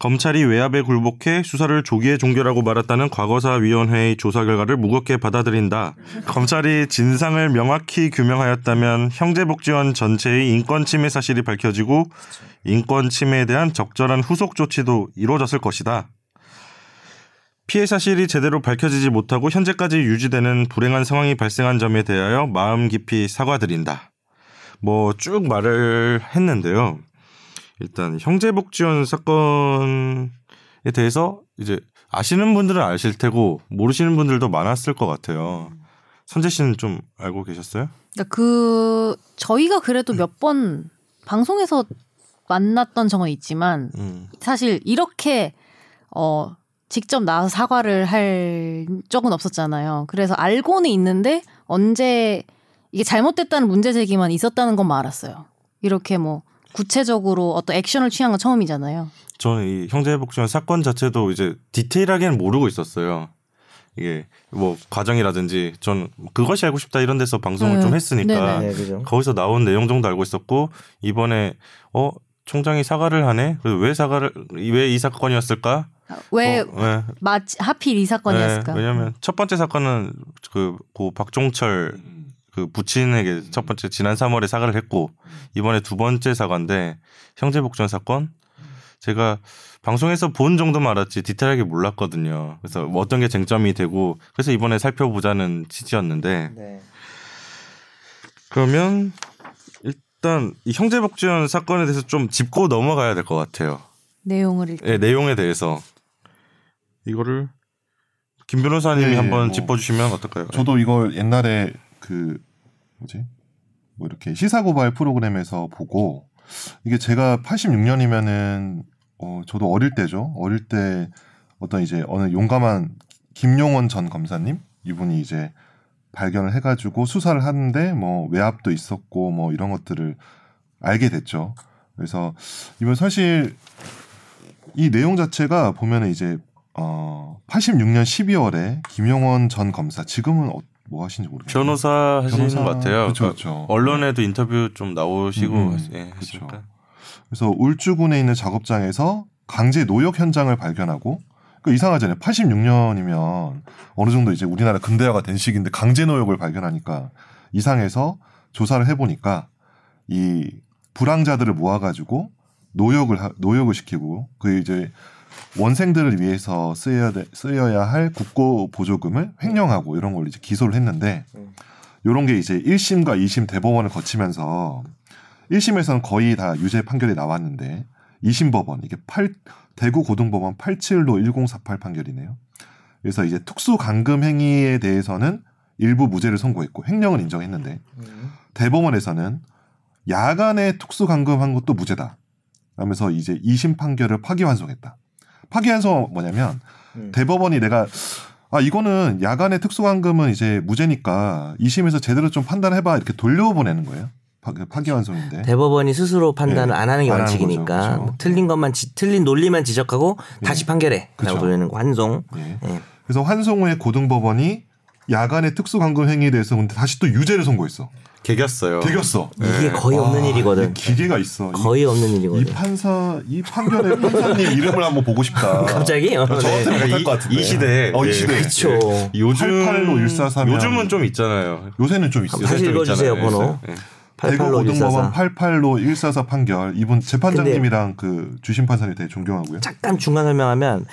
검찰이 외압에 굴복해 수사를 조기에 종결하고 말았다는 과거사위원회의 조사 결과를 무겁게 받아들인다. 검찰이 진상을 명확히 규명하였다면 형제복지원 전체의 인권 침해 사실이 밝혀지고 인권 침해에 대한 적절한 후속 조치도 이루어졌을 것이다. 피해 사실이 제대로 밝혀지지 못하고 현재까지 유지되는 불행한 상황이 발생한 점에 대하여 마음 깊이 사과드린다. 뭐 쭉 말을 했는데요. 일단 형제복지원 사건에 대해서 이제 아시는 분들은 아실 테고 모르시는 분들도 많았을 것 같아요. 선재 씨는 좀 알고 계셨어요? 그러니까 그 저희가 그래도 몇번 방송에서 만났던 적은 있지만 음. 사실 이렇게 어 직접 나와서 사과를 할 적은 없었잖아요. 그래서 알고는 있는데 언제 이게 잘못됐다는 문제 제기만 있었다는 것만 알았어요. 이렇게 뭐 구체적으로 어떤 액션을 취한 건 처음이잖아요. 저는 이 형제복지원 사건 자체도 이제 디테일하게는 모르고 있었어요. 이게 뭐 과정이라든지 전 그것이 알고 싶다 이런 데서 방송을 네. 좀 했으니까 네네. 네, 그죠. 거기서 나온 내용 정도 알고 있었고 이번에 어 총장이 사과를 하네. 그래서 왜 사과를 왜 이 사건이었을까? 왜 어, 네. 마, 하필 이 사건이었을까? 네, 왜냐하면 첫 번째 사건은 그, 고 박종철 그 부친에게 첫 번째 지난 3월에 사과를 했고 이번에 두 번째 사과인데 형제복전 사건 제가 방송에서 본 정도만 알았지 디테일하게 몰랐거든요. 그래서 뭐 어떤 게 쟁점이 되고 그래서 이번에 살펴보자는 취지였는데 네. 그러면 일단 이 형제복지원 사건에 대해서 좀 짚고 넘어가야 될 것 같아요. 내용을 일단 예, 내용에 대해서 이거를 김 변호사님이 네, 한번 뭐. 짚어주시면 어떨까요? 저도 이걸 옛날에 그 뭐지 뭐 이렇게 시사 고발 프로그램에서 보고 이게 제가 86년이면은 어 저도 어릴 때죠. 어릴 때 어떤 이제 어느 용감한 김용원 전 검사님 이분이 이제 발견을 해가지고 수사를 하는데 뭐 외압도 있었고 뭐 이런 것들을 알게 됐죠. 그래서 이번 사실 이 내용 자체가 보면은 이제 어 86년 12월에 김용원 전 검사 지금은 어, 뭐 하시는지 모르겠어요. 변호사 하시는 변호사, 것 같아요. 그쵸, 그러니까 그쵸. 언론에도 인터뷰 좀 나오시고 음, 예, 그쵸. 했으니까. 그래서 울주군에 있는 작업장에서 강제 노역 현장을 발견하고 그 이상하잖아요. 86년이면 어느 정도 이제 우리나라 근대화가 된 시기인데 강제 노역을 발견하니까 이상해서 조사를 해보니까 이 불황자들을 모아가지고 노역을 하- 노역을 시키고 그 이제 원생들을 위해서 쓰여야 돼- 쓰여야 할 국고 보조금을 횡령하고 이런 걸 이제 기소를 했는데 이런 게 이제 1심과 2심 대법원을 거치면서 1심에서는 거의 다 유죄 판결이 나왔는데 2심 법원 이게 8 대구 고등법원 87로 1048 판결이네요. 그래서 이제 특수 감금 행위에 대해서는 일부 무죄를 선고했고 횡령은 인정했는데 대법원에서는 야간에 특수 감금한 것도 무죄다. 하면서 이제 2심 판결을 파기환송했다. 파기환송 뭐냐면 음. 대법원이 내가 아 이거는 야간의 특수감금은 이제 무죄니까 2심에서 제대로 좀 판단해봐 이렇게 돌려보내는 거예요. 파, 그 파기환송인데. 대법원이 스스로 판단을 네. 안 하는 게안 하는 원칙이니까 거죠. 그죠. 뭐 틀린 것만 지- 틀린 논리만 지적하고 다시 판결해. 라고 돌리는 거 환송. 예. 예. 그래서 환송 후에 고등법원이 야간의 특수감금 행위에 대해서 근데 다시 또 유죄를 선고했어. 개겼어요. 개겼어. 이게 거의 와, 없는 일이거든. 이게 기계가 있어. 이- 거의 없는 이, 일이거든. 판사 이 판결의 판사님 이름을 한번 보고 싶다. 갑자기? 어, 저한테 네. 못할 것 같은데. 이 시대에 어, 이 예. 시대. 그렇죠. 요즘 88로 144면 요즘은 좀 있잖아요. 요새는 좀 있어요. 다시 읽어주세요, 있잖아요. 번호. 예. 대구 88로 고등법원 144. 88로 144 판결 이분 재판장님이랑 그 주심 판사님 되게 존경하고요. 잠깐 중간 설명하면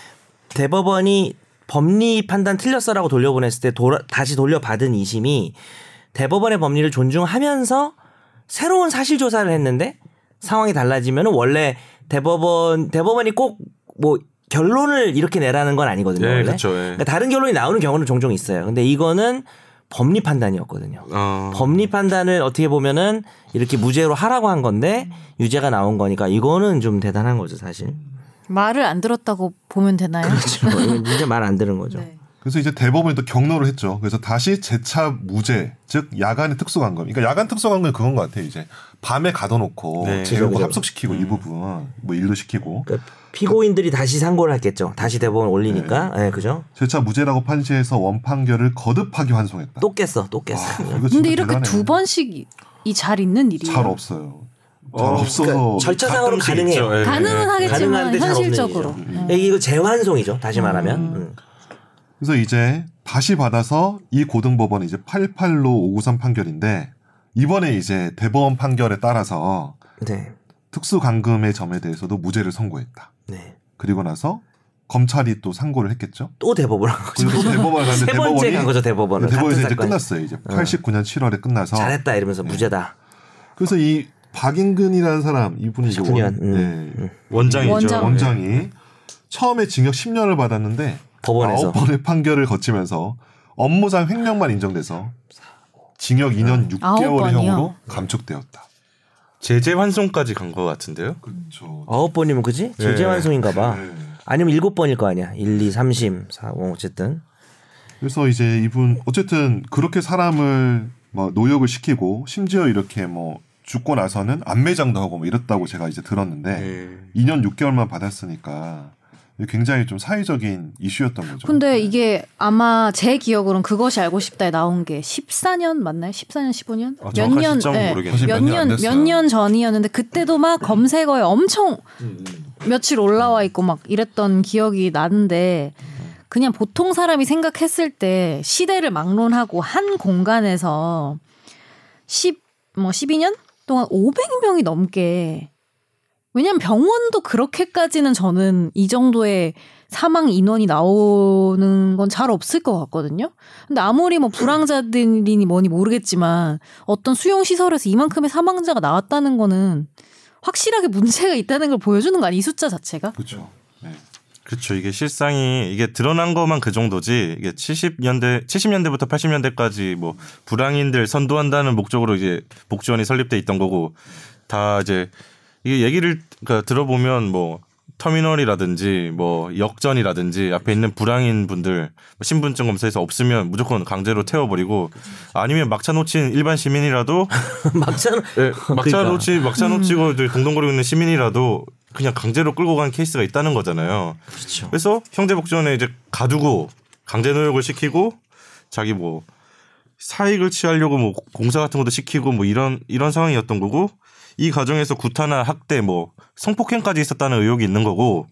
대법원이 법리 판단 틀렸어라고 돌려보냈을 때 돌아, 다시 돌려받은 2심이 대법원의 법리를 존중하면서 새로운 사실 조사를 했는데 상황이 달라지면 원래 대법원 대법원이 꼭뭐 결론을 이렇게 내라는 건 아니거든요. 예, 원래. 그렇죠. 예. 그러니까 다른 결론이 나오는 경우는 종종 있어요. 근데 이거는 법리 판단이었거든요. 어. 법리 판단을 어떻게 보면은 이렇게 무죄로 하라고 한 건데 유죄가 나온 거니까 이거는 좀 대단한 거죠 사실. 말을 안 들었다고 보면 되나요? 그렇죠. 진짜 말 안 들은 거죠. 네. 그래서 이제 대법원이 또 경로를 했죠. 그래서 다시 재차 무죄, 즉 야간의 특수감금. 그러니까 야간 특수감금이 그건 것 같아요. 이제 밤에 가둬놓고 네. 재우고 그죠. 합숙시키고 이 부분 뭐 일도 시키고 그러니까 피고인들이 다시 상고를 했겠죠. 다시 대법원 올리니까, 예, 그죠? 재차 무죄라고 판시해서 원 판결을 거듭하기 환송했다. 또 깼어, 또 깼어. 진짜 근데 이렇게. 두 번씩 이 잘 있는 일이에요. 잘 없어요. 잘 어, 없어서 그러니까 절차상으로 가능해요. 있죠. 예. 가능은 하겠지만 가능한데 잘 없는 현실적으로. 일이죠. 음. 이거 재환송이죠. 다시 말하면. 음. 그래서 이제 다시 받아서 이 고등법원은 이제 88로 593 판결인데 이번에 이제 대법원 판결에 따라서 네, 특수감금의 점에 대해서도 무죄를 선고했다. 네. 그리고 나서 검찰이 또 상고를 했겠죠. 또 대법원 한 거죠. 그리고 대법원 세 갔는데 번째 대법원이 간 거죠 대법원은. 대법원에서 같은 이제 사건. 끝났어요. 이제 89년 7월에 끝나서 잘했다 이러면서 무죄다. 그래서 이 박인근이라는 사람 이분이 이제 19년, 원, 음, 네, 원장이죠. 원장. 원장이 처음에 징역 10년을 받았는데 법원에서. 아홉 번의 판결을 거치면서 업무상 횡령만 인정돼서 징역 2년 아홉 6개월형으로 번이요? 감축되었다. 제재 환송까지 간 것 같은데요. 그렇죠. 아홉 번이면 그지? 제재 네. 완송인가 봐. 네. 아니면 일곱 번일 거 아니야. 1, 2, 3 심, 4, 5 어쨌든. 그래서 이제 이분 어쨌든 그렇게 사람을 뭐 노역을 시키고 심지어 이렇게 뭐 죽고 나서는 안매장도 하고 뭐 이랬다고 제가 이제 들었는데 예. 2년 6개월만 받았으니까 굉장히 좀 사회적인 이슈였던 거죠. 근데 이게 아마 제 기억으로는 그것이 알고 싶다에 나온 게 14년 맞나요? 14년, 15년? 아, 정확한 시점은 모르겠네요. 사실 몇 몇년안 년, 됐어요. 몇년 전이었는데 그때도 막 검색어에 엄청 며칠 올라와 있고 막 이랬던 기억이 나는데 그냥 보통 사람이 생각했을 때 시대를 막론하고 한 공간에서 10, 뭐 12년 동안 500명이 넘게 왜냐면 병원도 그렇게까지는 저는 이 정도의 사망 인원이 나오는 건 잘 없을 것 같거든요. 근데 아무리 뭐 불황자들이니 뭐니 모르겠지만 어떤 수용 시설에서 이만큼의 사망자가 나왔다는 거는 확실하게 문제가 있다는 걸 보여주는 거 아니에요? 이 숫자 자체가? 그렇죠. 네. 그렇죠. 이게 실상이 이게 드러난 것만 그 정도지 이게 70년대 70년대부터 80년대까지 뭐 불황인들 선도한다는 목적으로 이제 복지원이 설립돼 있던 거고 다 이제 이게 얘기를 그러니까 들어보면 뭐 터미널이라든지 뭐 역전이라든지 앞에 있는 불황인 분들 뭐 신분증 검사에서 없으면 무조건 강제로 태워버리고 아니면 막차 놓친 일반 시민이라도 막상 예, 막차 그러니까. 놓치 막차 놓치고 이제 동동거리고 있는 시민이라도 그냥 강제로 끌고 간 케이스가 있다는 거잖아요. 그렇죠. 그래서 형제복지원에 이제 가두고 강제 노역을 시키고 자기 뭐 사익을 취하려고 뭐 공사 같은 것도 시키고 뭐 이런 이런 상황이었던 거고 이 과정에서 구타나 학대 뭐 성폭행까지 있었다는 의혹이 있는 거고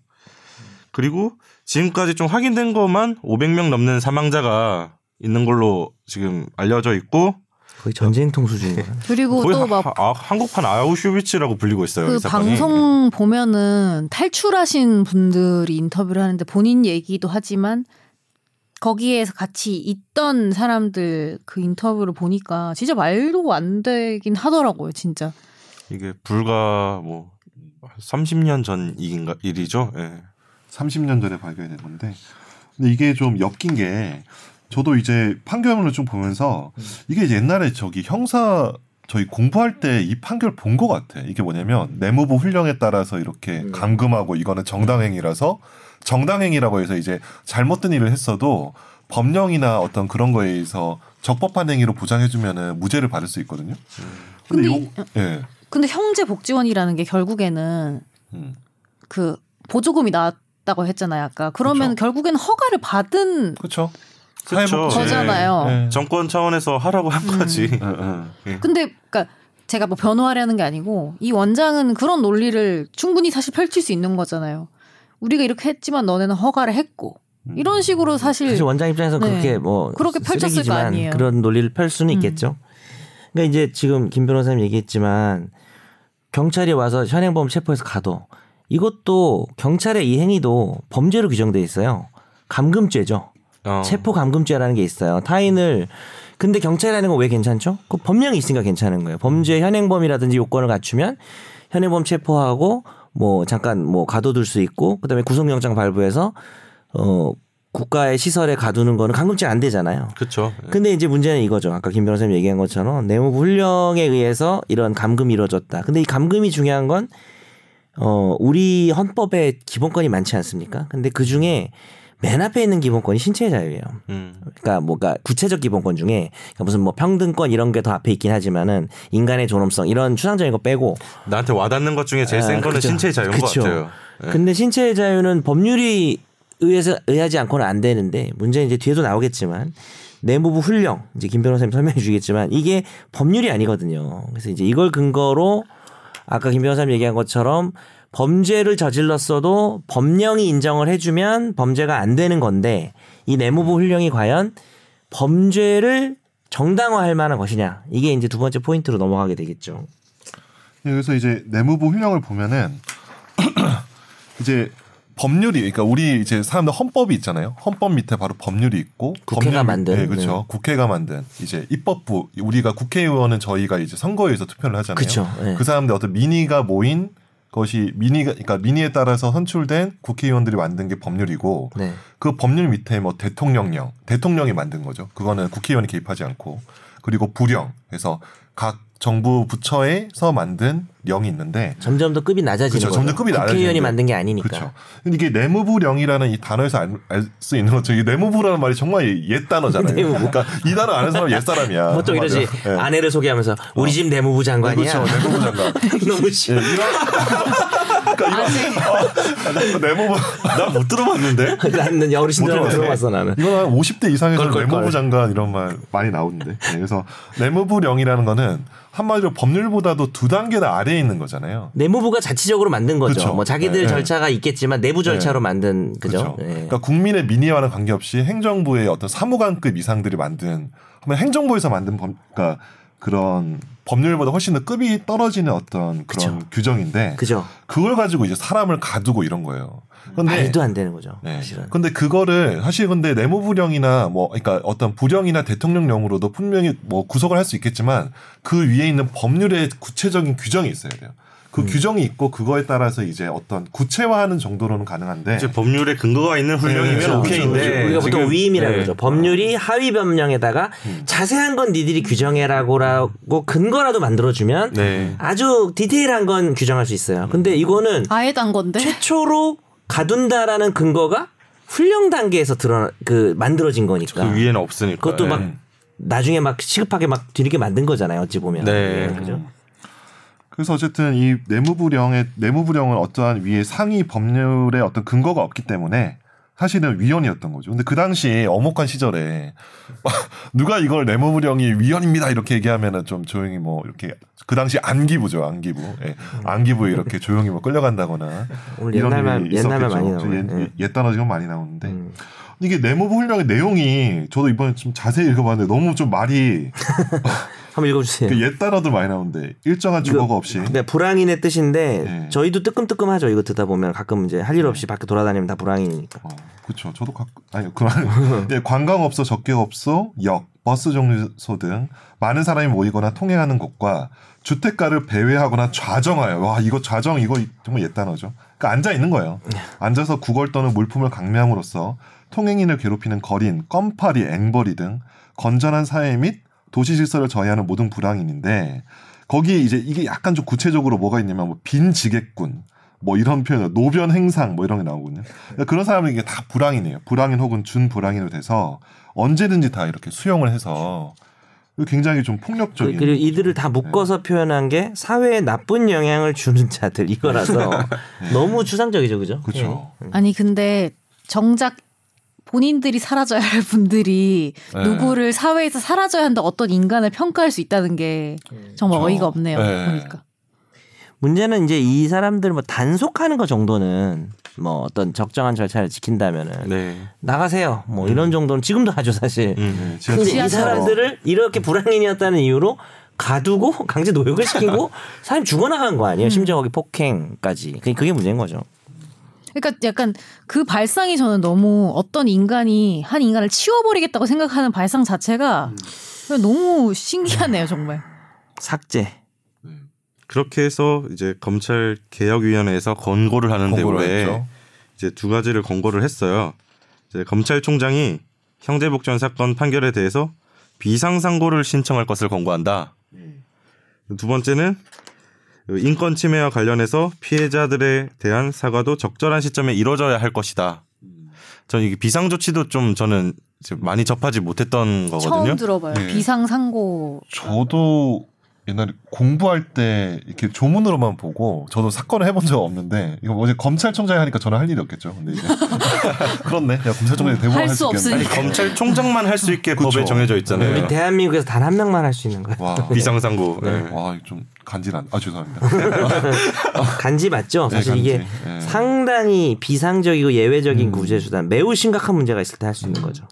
그리고 지금까지 좀 확인된 것만 500명 넘는 사망자가 있는 걸로 지금 알려져 있고 거의 전쟁통 수준이에요. 그리고 거의 또막 하- 아, 한국판 아우슈비츠라고 불리고 있어요. 그. 방송 보면은 탈출하신 분들이 인터뷰를 하는데 본인 얘기도 하지만 거기에서 같이 있던 사람들 그 인터뷰를 보니까 진짜 말도 안 되긴 하더라고요, 진짜. 이게 불과 뭐 30년 전 일인가 일이죠. 예. 30년 전에 발견된 건데 근데 이게 좀 엮인 게 저도 이제 판결문을 좀 보면서 이게 옛날에 저기 형사 저희 공부할 때 이 판결 본 것 같아. 이게 뭐냐면 내무부 훈령에 따라서 이렇게 감금하고 이거는 정당행위라서 정당행위라고 해서 이제 잘못된 일을 했어도 법령이나 어떤 그런 거에 의해서 적법한 행위로 보장해주면은 무죄를 받을 수 있거든요. 근데, 근데 요, 예. 근데 형제 복지원이라는 게 결국에는 음. 그 보조금이 나왔다고 했잖아요, 아까. 그러면 그쵸. 결국에는 허가를 받은 그렇죠. 그쵸. 거잖아요. 예. 정권 차원에서 하라고 한 음. 거지. 예, 예. 근데 그러니까 제가 뭐 변호하려는 게 아니고 이 원장은 그런 논리를 충분히 사실 펼칠 수 있는 거잖아요. 우리가 이렇게 했지만 너네는 허가를 했고 이런 식으로 사실 사실 원장 입장에서 네. 그렇게 뭐 그렇게 펼쳤을 거 아니에요. 그런 논리를 펼 수는 음. 있겠죠. 그러니까 이제 지금 김 변호사님 얘기했지만 경찰이 와서 현행범 체포해서 가도 이것도 경찰의 이 행위도 범죄로 규정돼 있어요. 감금죄죠. 어. 체포 감금죄라는 게 있어요. 타인을 근데 경찰이라는 건 왜 괜찮죠? 그 법령이 있으니까 괜찮은 거예요. 범죄 현행범이라든지 요건을 갖추면 현행범 체포하고 뭐 잠깐 뭐 가둬둘 수 있고 그다음에 구속영장 발부해서 어 국가의 시설에 가두는 거는 감금죄 안 되잖아요. 그렇죠. 근데 이제 문제는 이거죠. 아까 김 변호사님 얘기한 것처럼 내무부 훈령에 의해서 이런 감금이 이루어졌다. 근데 이 감금이 중요한 건 어, 우리 헌법에 기본권이 많지 않습니까? 근데 그 중에 맨 앞에 있는 기본권이 신체의 자유예요. 음. 그러니까 뭐가 구체적 기본권 중에 그러니까 무슨 뭐 평등권 이런 게 더 앞에 있긴 하지만은 인간의 존엄성 이런 추상적인 거 빼고 나한테 와닿는 것 중에 제일 센 아, 거는. 신체의 자유인 그쵸. 것 같아요. 예. 근데 신체의 자유는 법률이 의해서 의하지 않고는 안 되는데 문제는 이제 뒤에도 나오겠지만 내무부 훈령 이제 김 변호사님 설명해 주겠지만 이게 법률이 아니거든요. 그래서 이제 이걸 근거로 아까 김 변호사님 얘기한 것처럼 범죄를 저질렀어도 법령이 인정을 해주면 범죄가 안 되는 건데 이 내무부 훈령이 과연 범죄를 정당화할 만한 것이냐 이게 이제 두 번째 포인트로 넘어가게 되겠죠. 예, 그래서 이제 내무부 훈령을 보면은 이제 법률이 그러니까 우리 이제 사람들 헌법이 있잖아요. 헌법 밑에 바로 법률이 있고 국회가 법률- 만든, 네, 그렇죠. 네. 국회가 만든 이제 입법부 우리가 국회의원은 저희가 이제 선거에서 투표를 하잖아요. 그쵸, 네. 그 사람들 어떤 민의가 모인 것이 민의가 그러니까 민의에 따라서 선출된 국회의원들이 만든 게 법률이고 네. 그 법률 밑에 뭐 대통령령, 대통령이 만든 거죠. 그거는 국회의원이 개입하지 않고 그리고 부령, 그래서 각 정부 부처에서 만든 령이 있는데 점점 더 급이 낮아지는 그쵸, 거죠. 점점 급이 국회의원이 낮아지는데. 만든 게 아니니까. 그렇죠. 근데 이게 내무부령이라는 이 단어에서 알 수 있는 것처럼 이 내무부라는 말이 정말 옛 단어잖아요. 그러니까 이 단어 아는 사람 옛 사람이야. 보통 이러지 한마디로. 예. 아내를 소개하면서 우리 집 내무부 장관이야. 그렇죠. 내무부 장관. 너무 싫어. 예, 그러니까 이런 내무부 나 못 들어봤는데. 나는 어르신들하고 못 들어봤어 나는. 이거 한 50대 이상에서 껄껄껄. 내무부 장관 이런 말 많이 나오는데. 네, 그래서 내무부령이라는 거는 한마디로 법률보다도 두 단계나 아래에 있는 거잖아요. 내무부가 자치적으로 만든 거죠. 그쵸. 뭐 자기들 네. 절차가 있겠지만 내부 절차로 네. 만든 그죠. 예. 그러니까 국민의 민의와는 관계없이 행정부의 어떤 사무관급 이상들이 만든 하면 행정부에서 만든 법, 그러니까 그런 법률보다 훨씬 더 급이 떨어지는 어떤 그런 그쵸. 규정인데 그죠. 그걸 가지고 이제 사람을 가두고 이런 거예요. 근데 말도 안 되는 거죠. 네. 사실은. 근데 그거를 사실 근데 내무 부령이나 뭐 그러니까 어떤 부령이나 대통령령으로도 분명히 뭐 구속을 할 수 있겠지만 그 위에 있는 법률의 구체적인 규정이 있어야 돼요. 그 음. 규정이 있고 그거에 따라서 이제 어떤 구체화하는 정도로는 가능한데 이제 법률에 근거가 있는 훈령이면 네, 오케이인데 그렇죠. 우리가 보통 위임이라고 네. 그러죠. 법률이 하위 법령에다가 음. 자세한 건 니들이 규정해라고라고 근거라도 만들어주면 네. 아주 디테일한 건 규정할 수 있어요. 근데 이거는 아예 단 건데. 최초로 가둔다라는 근거가 훈령 단계에서 드러 그 만들어진 거니까. 그 위에는 없으니까. 그것도 막 네. 나중에 막 시급하게 막 뒤늦게 만든 거잖아요. 어찌 보면. 네. 예, 그죠. 그래서 어쨌든 이 내무부령의 내무부령은 어떠한 위에 상위 법률의 어떤 근거가 없기 때문에 사실은 위헌이었던 거죠. 근데 그 당시에 어목한 시절에 누가 이걸 내무부령이 위헌입니다 이렇게 얘기하면은 좀 조용히 뭐 이렇게 그 당시 안기부죠 안기부 예. 안기부에 이렇게 조용히 뭐 끌려간다거나 오늘 이런 옛날만 일이 옛날만 많이. 옛, 예. 옛 단어 지금 많이 나오는데 음. 이게 내무부 훈령의 내용이 저도 이번에 좀 자세히 읽어봤는데 너무 좀 말이 한번 읽어주세요. 그 옛 단어들 많이 나오는데 일정한 주어가 없이 네, 불황인의 뜻인데 네. 저희도 뜨끔뜨끔하죠. 이거 듣다 보면 가끔 이제 할 일 없이 밖에 돌아다니면 다 불황인이니까. 어, 그렇죠. 저도 가, 아니 그만. 예, 관광업소, 접객업소, 역, 버스 정류소 등 많은 사람이 모이거나 통행하는 곳과 주택가를 배회하거나 좌정하여. 와 이거 좌정 이거 정말 옛 단어죠. 그러니까 앉아 있는 거예요. 앉아서 구걸 또는 물품을 강매함으로써 통행인을 괴롭히는 거린, 껌파리, 앵벌이 등 건전한 사회 및 도시 질서를 저해하는 모든 불황인인데 거기에 이제 이게 약간 좀 구체적으로 뭐가 있냐면 뭐 빈 지객군 뭐 이런 표현, 노변 행상 뭐 이런 게 나오거든요. 그러니까 그런 사람은 이게 다 불황이네요. 불황인 혹은 준 불황인으로 돼서 언제든지 다 이렇게 수용을 해서 굉장히 좀 그, 폭력적인. 그리고 이들을 다 묶어서 표현한 게 사회에 나쁜 영향을 주는 자들 이거라서 너무 추상적이죠, 그죠? 그렇죠. 아니 근데 정작 본인들이 사라져야 할 분들이 네. 누구를 사회에서 사라져야 한다 어떤 인간을 평가할 수 있다는 게 정말 그렇죠. 어이가 없네요. 네. 보니까. 문제는 이제 이 사람들 뭐 단속하는 거 정도는 뭐 어떤 적정한 절차를 지킨다면은 네. 나가세요. 뭐 이런 정도는 지금도 하죠, 사실. 음. 네, 근데 이. 사람들을 이렇게 불황인이었다는 이유로 가두고 강제 노역을 시키고 사람이 죽어나간 거 아니에요? 심지어 거기 폭행까지. 그게 그게 문제인 거죠. 그러니까 약간 그 발상이 저는 너무 어떤 인간이 한 인간을 치워버리겠다고 생각하는 발상 자체가 그냥 너무 신기하네요, 정말. 삭제. 그렇게 해서 이제 검찰 개혁위원회에서 권고를 하는 했죠. 이제 두 가지를 권고를 했어요. 이제 검찰총장이 형제복지원 사건 판결에 대해서 비상상고를 신청할 것을 권고한다. 두 번째는 인권 침해와 관련해서 피해자들에 대한 사과도 적절한 시점에 이루어져야 할 것이다. 저는 이게 비상 조치도 좀 저는 많이 접하지 못했던 거거든요. 처음 들어봐요. 네. 비상 상고. 저도 옛날에 공부할 때 이렇게 조문으로만 보고 저도 사건을 해본 적 없는데 이거 어제 검찰총장이 하니까 저는 할 일이 없겠죠. 근데 이제 그렇네. 야 검찰총장이 대부분 할할수수 있겠네. 없으니까. 검찰총장만 할 수 있게 그쵸. 법에 정해져 있잖아요. 네. 우리 대한민국에서 단 한 명만 할 수 있는 거예요. 와, 비상상고. 네. 와, 이거 좀 간지난. 아 죄송합니다. 간지 맞죠? 네, 사실 간지. 이게 네. 상당히 비상적이고 예외적인 음. 구제 수단, 매우 심각한 문제가 있을 때 할 수 있는 거죠.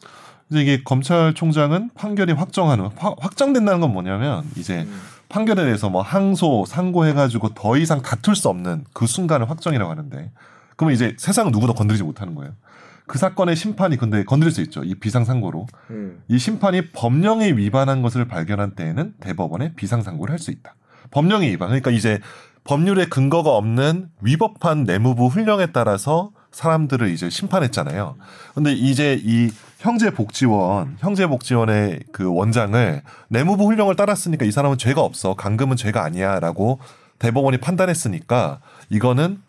이제 이게 검찰총장은 판결이 확정하는 확- 확정된다는 건 뭐냐면 이제 판결에 대해서 뭐 항소, 상고해가지고 더 이상 다툴 수 없는 그 순간을 확정이라고 하는데 그러면 이제 세상 누구도 건드리지 못하는 거예요. 그 사건의 심판이 근데 건드릴 수 있죠. 이 비상상고로 이 심판이 법령에 위반한 것을 발견한 때에는 대법원에 비상상고를 할 수 있다. 법령에 위반. 그러니까 이제 법률에 근거가 없는 위법한 내무부 훈령에 따라서 사람들을 이제 심판했잖아요. 근데 이제 이 형제복지원, 형제복지원의 그 원장을 내무부 훈령을 따랐으니까 이 사람은 죄가 없어. 강금은 죄가 아니야 라고 대법원이 판단했으니까 이거는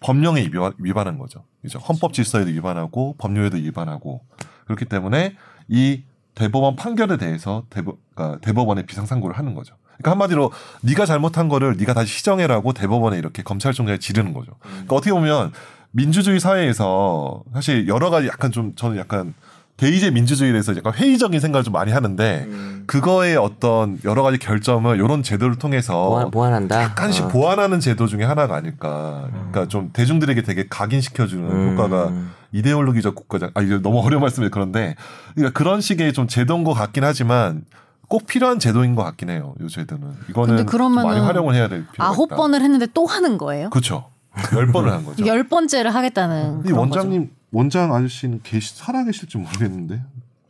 법령에 위반, 위반한 거죠. 그죠? 헌법 질서에도 위반하고 법률에도 위반하고 그렇기 때문에 이 대법원 판결에 대해서 대법, 그러니까 대법원에 비상상고를 하는 거죠. 그러니까 한마디로 네가 잘못한 거를 네가 다시 시정해라고 대법원에 이렇게 검찰총장이 지르는 거죠. 그러니까 어떻게 보면 민주주의 사회에서 사실 여러 가지 약간 좀 저는 약간 대의제 민주주의에서 약간 회의적인 생각을 좀 많이 하는데 그거의 어떤 여러 가지 결점을 이런 제도를 통해서 보완, 보완 한다. 약간씩 어. 보완하는 제도 중에 하나가 아닐까. 그러니까 좀 대중들에게 되게 각인시켜주는 음. 효과가 이데올로기적 국가장. 아 이게 너무 어려운 말씀이 그런데 그러니까 그런 식의 좀 제도인 것 같긴 하지만 꼭 필요한 제도인 것 같긴 해요. 이 제도는 이거는 많이 활용을 해야 될 필요가 아홉 있다. 번을 했는데 또 하는 거예요? 그렇죠. 열 번을 한 거죠. 열 번째를 하겠다는 이 그런 원장님 원장 아저씨는 계시 살아 계실지 모르겠는데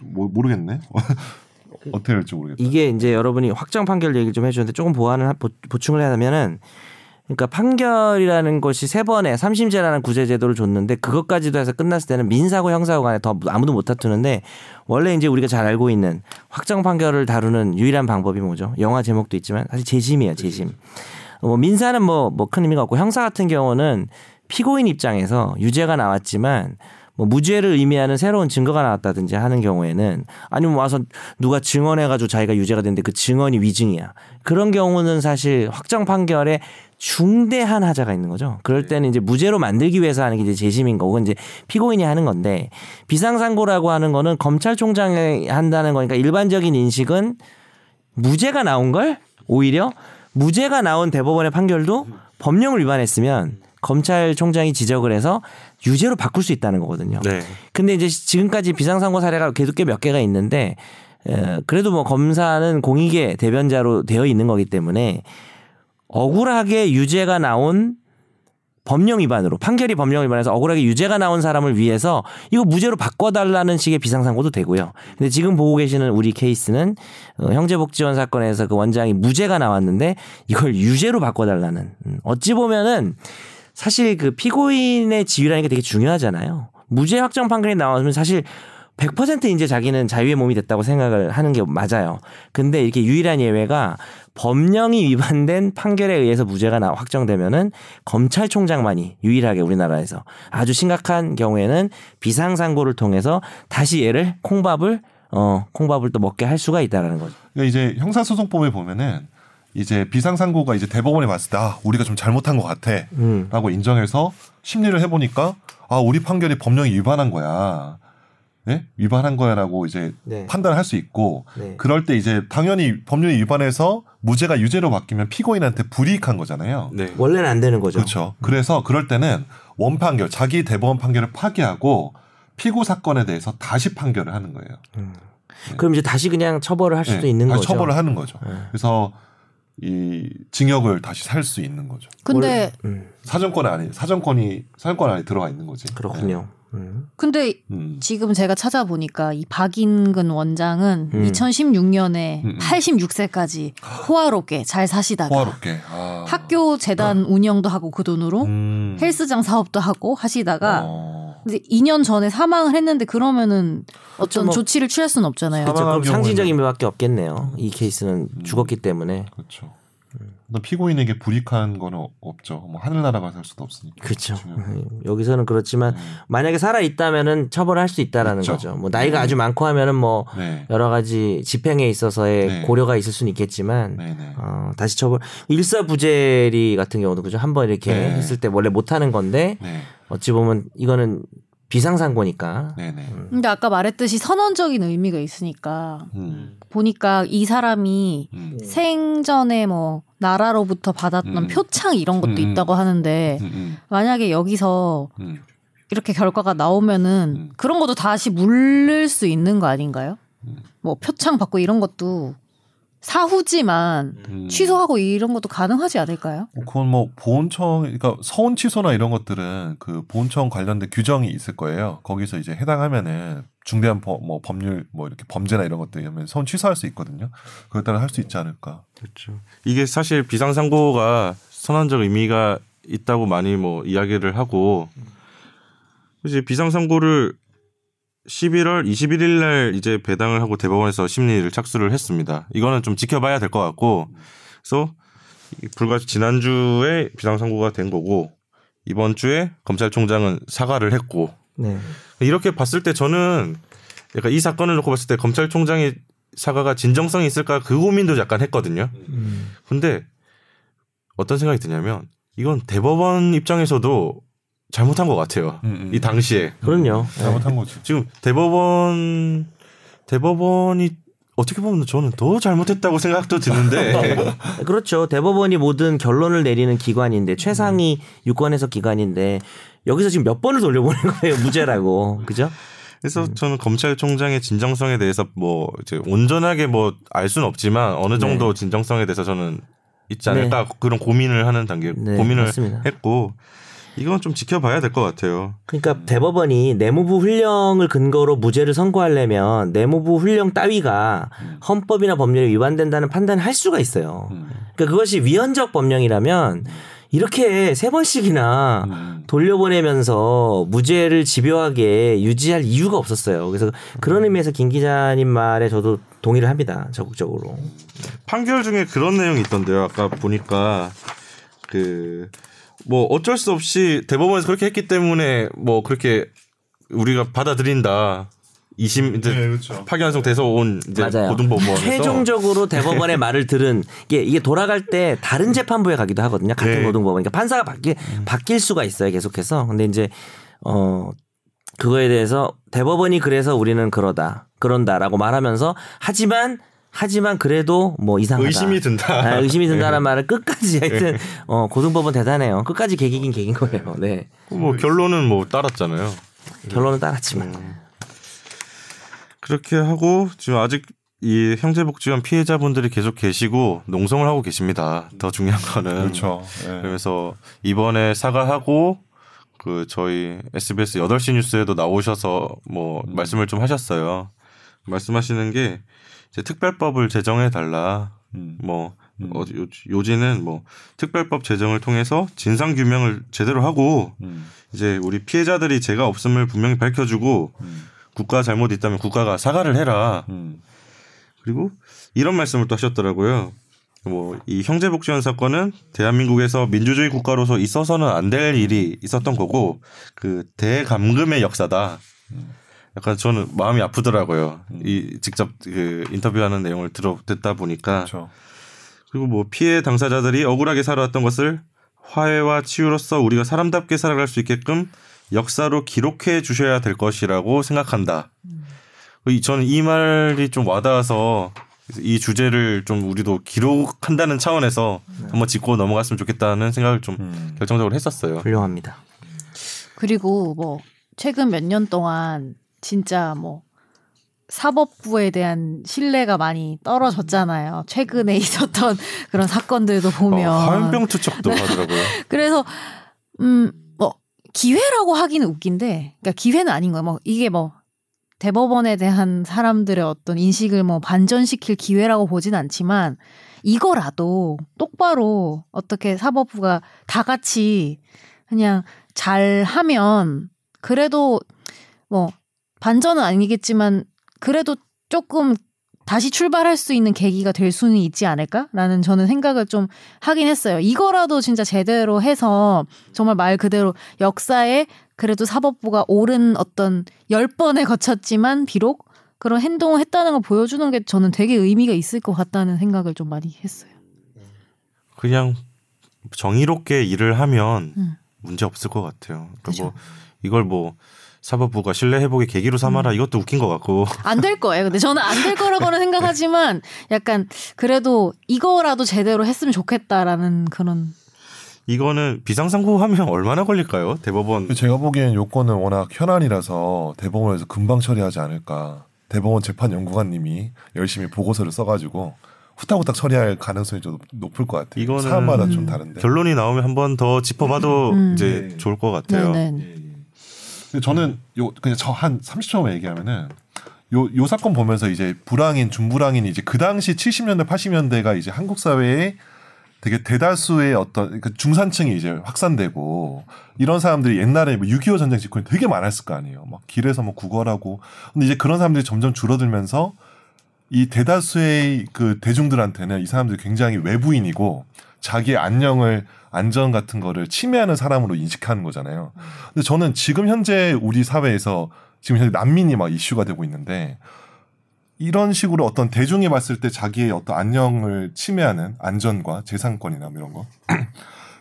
모, 모르겠네. 어떻게 될지 모르겠다. 이게 이제 여러분이 확정 판결 얘기를 좀 해주는데 조금 보완을 하- 보, 보충을 하자면은 그러니까 판결이라는 것이 세 번에 삼심제라는 구제 제도를 줬는데 그것까지도 해서 끝났을 때는 민사고 형사고 간에 더 아무도 못 다투는데 원래 이제 우리가 잘 알고 있는 확정 판결을 다루는 유일한 방법이 뭐죠? 영화 제목도 있지만 사실 재심이에요, 재심. 뭐 민사는 뭐 뭐 큰 의미가 없고 형사 같은 경우는 피고인 입장에서 유죄가 나왔지만 뭐 무죄를 의미하는 새로운 증거가 나왔다든지 하는 경우에는 아니면 와서 누가 증언해가지고 자기가 유죄가 됐는데 그 증언이 위증이야. 그런 경우는 사실 확정 판결에 중대한 하자가 있는 거죠. 그럴 때는 이제 무죄로 만들기 위해서 하는 게 이제 재심인 거고 이제 피고인이 하는 건데 비상상고라고 하는 거는 검찰총장이 한다는 거니까 일반적인 인식은 무죄가 나온 걸 오히려 무죄가 나온 대법원의 판결도 법령을 위반했으면 검찰총장이 지적을 해서 유죄로 바꿀 수 있다는 거거든요. 네. 근데 이제 지금까지 비상상고 사례가 계속 꽤 몇 개가 있는데 에, 그래도 뭐 검사는 공익의 대변자로 되어 있는 거기 때문에 억울하게 유죄가 나온 법령 위반으로 판결이 법령 위반해서 억울하게 유죄가 나온 사람을 위해서 이거 무죄로 바꿔달라는 식의 비상상고도 되고요. 근데 지금 보고 계시는 우리 케이스는 어, 형제복지원 사건에서 그 원장이 무죄가 나왔는데 이걸 유죄로 바꿔달라는 음, 어찌 보면은 사실 그 피고인의 지위라는 게 되게 중요하잖아요. 무죄 확정 판결이 나오면 사실 100% 이제 자기는 자유의 몸이 됐다고 생각을 하는 게 맞아요. 근데 이렇게 유일한 예외가 법령이 위반된 판결에 의해서 무죄가 나 확정되면은 검찰총장만이 유일하게 우리나라에서 아주 심각한 경우에는 비상상고를 통해서 다시 얘를 콩밥을 어 콩밥을 또 먹게 할 수가 있다라는 거죠. 그러니까 이제 형사소송법에 보면은 이제 비상상고가 이제 대법원에 봤을 때 아, 우리가 좀 잘못한 것 같아. 음. 라고 인정해서 심리를 해보니까 아, 우리 판결이 법령이 위반한 거야. 네? 위반한 거야라고 이제 네. 판단할 수 있고 네. 그럴 때 이제 당연히 법령이 위반해서 무죄가 유죄로 바뀌면 피고인한테 불이익한 거잖아요. 네. 원래는 안 되는 거죠. 그렇죠. 그래서 그럴 때는 원 판결, 자기 대법원 판결을 파기하고 피고 사건에 대해서 다시 판결을 하는 거예요. 그럼 이제 다시 그냥 처벌을 할 수도 네, 있는 거죠. 처벌을 하는 거죠. 네. 그래서 이 징역을 다시 살 수 있는 거죠. 근데 음, 사정권 안에 사정권이 사정권 안에 들어가 있는 거지. 그렇군요. 네. 음. 근데 음. 지금 제가 찾아보니까 이 박인근 원장은 음. 2016년에 음, 음. 86세까지 호화롭게 잘 사시다가 호화롭게. 아. 학교 재단 운영도 하고 그 돈으로 음. 헬스장 사업도 하고 하시다가 어. 근데 2년 전에 사망을 했는데 그러면은 어떤 뭐- 조치를 취할 수는 없잖아요. 그렇죠. 그럼 상징적인 의미밖에 없겠네요. 이 케이스는 음. 죽었기 때문에. 그렇죠. 어떤 피고인에게 불이익한 거는 없죠. 뭐 하늘나라 가서 할 수도 없으니까. 그렇죠. 지금. 여기서는 그렇지만 음. 만약에 살아 있다면은 처벌할 수 있다라는 있죠. 거죠. 뭐 나이가 네. 아주 많고 하면은 뭐 네. 여러 가지 집행에 있어서의 네. 고려가 있을 수는 있겠지만 네네. 어, 다시 처벌 일사부재리 같은 경우도 그죠 한 번 이렇게 네. 했을 때 원래 못 하는 건데 네. 어찌 보면 이거는 비상상고니까 네네. 근데 아까 말했듯이 선언적인 의미가 있으니까 음. 보니까 이 사람이 음. 생전에 뭐 나라로부터 받았던 음. 표창 이런 것도 음. 있다고 하는데 음. 음. 만약에 여기서 음. 이렇게 결과가 나오면은 음. 그런 것도 다시 물릴 수 있는 거 아닌가요? 음. 뭐 표창 받고 이런 것도 사후지만 음. 취소하고 이런 것도 가능하지 않을까요? 뭐 그건 뭐 보훈청 그러니까 서운 취소나 이런 것들은 그 보훈청 관련된 규정이 있을 거예요. 거기서 이제 해당하면은 중대한 법, 뭐 법률 뭐 이렇게 범죄나 이런 것들이면 서운 취소할 수 있거든요. 그에 따라 할 수 있지 않을까. 그렇죠. 이게 사실 비상상고가 선언적 의미가 있다고 많이 뭐 이야기를 하고 이제 비상상고를 11월 21일 날 이제 배당을 하고 대법원에서 심리를 착수를 했습니다. 이거는 좀 지켜봐야 될 것 같고 그래서 이 불과 지난주에 비상상고가 된 거고 이번 주에 검찰총장은 사과를 했고 네. 이렇게 봤을 때 저는 약간 이 사건을 놓고 봤을 때 검찰총장의 사과가 진정성이 있을까 그 고민도 약간 했거든요. 음. 근데 어떤 생각이 드냐면 이건 대법원 입장에서도 잘못한 것 같아요. 음, 음. 이 당시에 그럼요. 네. 잘못한 거지. 지금 대법원 대법원이 어떻게 보면 저는 더 잘못했다고 생각도 드는데 그렇죠. 대법원이 모든 결론을 내리는 기관인데 최상위 유권해서 기관인데 여기서 지금 몇 번을 돌려보낸 거예요 무죄라고 그죠? 그래서 저는 검찰총장의 진정성에 대해서 뭐 이제 온전하게 뭐 알 수는 없지만 어느 정도 진정성에 대해서 저는 있지 않을까 그런 고민을 하는 단계 네, 고민을 맞습니다. 했고 이건 좀 지켜봐야 될 것 같아요. 그러니까 대법원이 내무부 훈령을 근거로 무죄를 선고하려면 내무부 훈령 따위가 헌법이나 법률에 위반된다는 판단을 할 수가 있어요. 음. 그러니까 그것이 위헌적 법령이라면 이렇게 세 번씩이나 음. 돌려보내면서 무죄를 집요하게 유지할 이유가 없었어요. 그래서 그런 의미에서 김 기자님 말에 저도 동의를 합니다. 적극적으로. 판결 중에 그런 내용이 있던데요. 아까 보니까 그 뭐 어쩔 수 없이 대법원에서 그렇게 했기 때문에 뭐 그렇게 우리가 받아들인다. 이심 이제 그렇죠. 파기환송 돼서 온 이제 맞아요. 고등법원에서 최종적으로 대법원의 말을 들은 이게 이게 돌아갈 때 다른 재판부에 가기도 하거든요. 같은 네. 고등법원. 그러니까 판사가 바뀔 바뀔 수가 있어요. 계속해서. 근데 이제 어 그거에 대해서 대법원이 그래서 우리는 그러다 그런다라고 말하면서 하지만 하지만 그래도 뭐 이상하다. 의심이 든다. 아, 의심이 든다는 네. 말을 끝까지 하여튼 어 고등법원 대단해요. 끝까지 개기긴 개긴 거예요. 네. 뭐 결론은 뭐 따랐잖아요. 결론은 따랐지만. 그렇게 하고 지금 아직 이 형제복지원 피해자분들이 계속 계시고 농성을 하고 계십니다. 더 중요한 거는 그렇죠. 예. 그래서 이번에 사과하고 그 저희 SBS 8시 뉴스에도 나오셔서 뭐 음. 말씀을 좀 하셨어요. 말씀하시는 게 이제 특별법을 제정해 달라. 음. 뭐 음. 어, 요, 요지는 뭐 특별법 제정을 통해서 진상 규명을 제대로 하고 음. 이제 우리 피해자들이 죄가 없음을 분명히 밝혀주고 음. 국가 잘못 있다면 국가가 사과를 해라. 음. 그리고 이런 말씀을 또 하셨더라고요. 뭐 이 형제복지원 사건은 대한민국에서 민주주의 국가로서 있어서는 안 될 일이 있었던 거고 그 대감금의 역사다. 약간 저는 마음이 아프더라고요. 이 직접 그 인터뷰하는 내용을 들어 듣다 보니까 그렇죠. 그리고 뭐 피해 당사자들이 억울하게 살아왔던 것을 화해와 치유로서 우리가 사람답게 살아갈 수 있게끔 역사로 기록해 주셔야 될 것이라고 생각한다. 이- 저는 이 말이 좀 와닿아서 이 주제를 좀 우리도 기록한다는 차원에서 한번 짚고 넘어갔으면 좋겠다는 생각을 좀 음. 결정적으로 했었어요. 훌륭합니다. 그리고 뭐 최근 몇 년 동안 진짜 뭐 사법부에 대한 신뢰가 많이 떨어졌잖아요. 최근에 있었던 그런 사건들도 보면 어, 화염병 투척도 하더라고요. 그래서 음, 뭐 기회라고 하기는 웃긴데, 그러니까 기회는 아닌 거야. 뭐 이게 뭐 대법원에 대한 사람들의 어떤 인식을 뭐 반전시킬 기회라고 보진 않지만 이거라도 똑바로 어떻게 사법부가 다 같이 그냥 잘 하면 그래도 뭐 반전은 아니겠지만 그래도 조금 다시 출발할 수 있는 계기가 될 수는 있지 않을까라는 저는 생각을 좀 하긴 했어요. 이거라도 진짜 제대로 해서 정말 말 그대로 역사에 그래도 사법부가 옳은 어떤 열 번에 거쳤지만 비록 그런 행동을 했다는 걸 보여주는 게 저는 되게 의미가 있을 것 같다는 생각을 좀 많이 했어요. 그냥 정의롭게 일을 하면 음. 문제 없을 것 같아요. 그러니까 그죠. 뭐 이걸 뭐 사법부가 신뢰 회복의 계기로 음. 삼아라 이것도 웃긴 것 같고 안 될 거예요. 근데 저는 안 될 거라고는 생각하지만 약간 그래도 이거라도 제대로 했으면 좋겠다라는 그런 이거는 비상상고하면 얼마나 걸릴까요? 대법원 제가 보기엔 요건은 워낙 현안이라서 대법원에서 금방 처리하지 않을까. 대법원 재판 연구관님이 열심히 보고서를 써가지고 후딱후딱 처리할 가능성이 좀 높을 것 같아요. 이거는 사안마다 음. 좀 다른데. 결론이 나오면 한 번 더 짚어봐도 음. 이제 네. 좋을 것 같아요. 네 네. 근데 저는 요 그냥 저 한 30초만 얘기하면은 요, 요 사건 보면서 이제 불황인 준불황인이 이제 그 당시 70년대 80년대가 이제 한국 사회에 되게 대다수의 어떤 그 중산층이 이제 확산되고 이런 사람들이 옛날에 뭐 6.25 전쟁 직후에 되게 많았을 거 아니에요. 막 길에서 뭐 구걸하고 근데 이제 그런 사람들이 점점 줄어들면서 이 대다수의 그 대중들한테는 이 사람들이 굉장히 외부인이고 자기의 안녕을 안전 같은 거를 침해하는 사람으로 인식하는 거잖아요. 근데 저는 지금 현재 우리 사회에서 지금 현재 난민이 막 이슈가 되고 있는데 이런 식으로 어떤 대중이 봤을 때 자기의 어떤 안녕을 침해하는 안전과 재산권이나 뭐 이런 거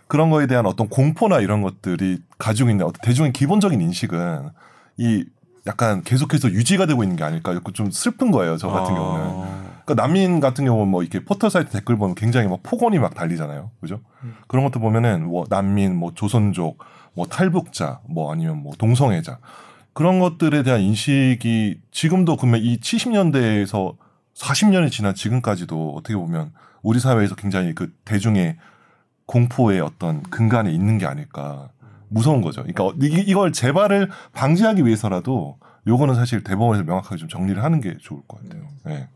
그런 거에 대한 어떤 공포나 이런 것들이 가지고 있는 어떤 대중의 기본적인 인식은 이 약간 계속해서 유지가 되고 있는 게 아닐까 좀 슬픈 거예요 저 같은 아. 경우는 그러니까 난민 같은 경우는 뭐 이렇게 포털 사이트 댓글 보면 굉장히 막 폭언이 막 달리잖아요 그죠 그런 것도 보면은 뭐 난민 뭐 조선족 뭐 탈북자 뭐 아니면 뭐 동성애자 그런 것들에 대한 인식이 지금도 그러면 이 70년대에서 40년이 지난 지금까지도 어떻게 보면 우리 사회에서 굉장히 그 대중의 공포의 어떤 근간에 있는 게 아닐까 무서운 거죠. 그러니까 이- 이걸 재발을 방지하기 위해서라도 요거는 사실 대법원에서 명확하게 좀 정리를 하는 게 좋을 것 같아요. 네.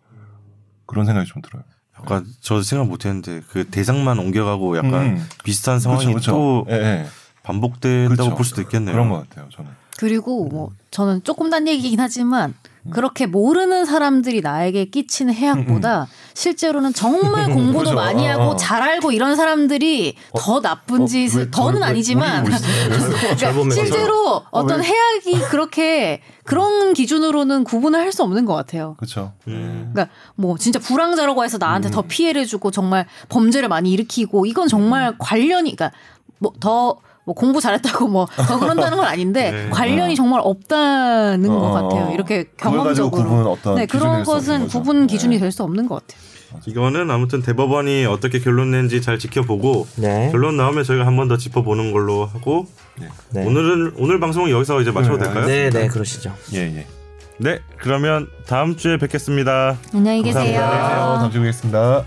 그런 생각이 좀 들어요. 약간 저 생각 못했는데 그 대상만 옮겨가고 약간 음. 비슷한 상황이 그렇죠, 또 그렇죠. 예, 예. 반복된다고 그렇죠. 볼 수도 있겠네요. 그런 것 같아요. 저는. 그리고 뭐 저는 조금 딴 얘기긴 하지만 그렇게 모르는 사람들이 나에게 끼치는 해악보다 실제로는 정말 공부도 그렇죠. 많이 어, 하고 어. 잘 알고 이런 사람들이 더 나쁜 어, 짓을 왜 더는 아니지만 보면 실제로 어떤 왜? 해악이 그렇게 그런 기준으로는 구분을 할 수 없는 것 같아요. 그렇죠. 음. 그러니까 뭐 진짜 불황자라고 해서 나한테 음. 더 피해를 주고 정말 범죄를 많이 일으키고 이건 정말 관련이 그러니까 뭐더 뭐 공부 잘했다고 뭐 더 그런다는 건 아닌데 네. 관련이 정말 없다는 것 어, 같아요. 이렇게 그걸 가지고 구분 경험적으로. 어떤 네, 기준이 그런 것은. 구분 기준이 네. 될수 없는 것 같아요. 이거는 아무튼 대법원이 어떻게 결론 낸지 잘 지켜보고 네. 결론 나오면 저희가 한 번 더 짚어보는 걸로 하고 네. 오늘은 오늘 방송은 여기서 이제 마쳐도 네, 될까요? 네, 네, 그러시죠. 예, 예. 네, 그러면 다음 주에 뵙겠습니다. 안녕히 계세요. 안녕히 계세요. 다음 주에 뵙겠습니다.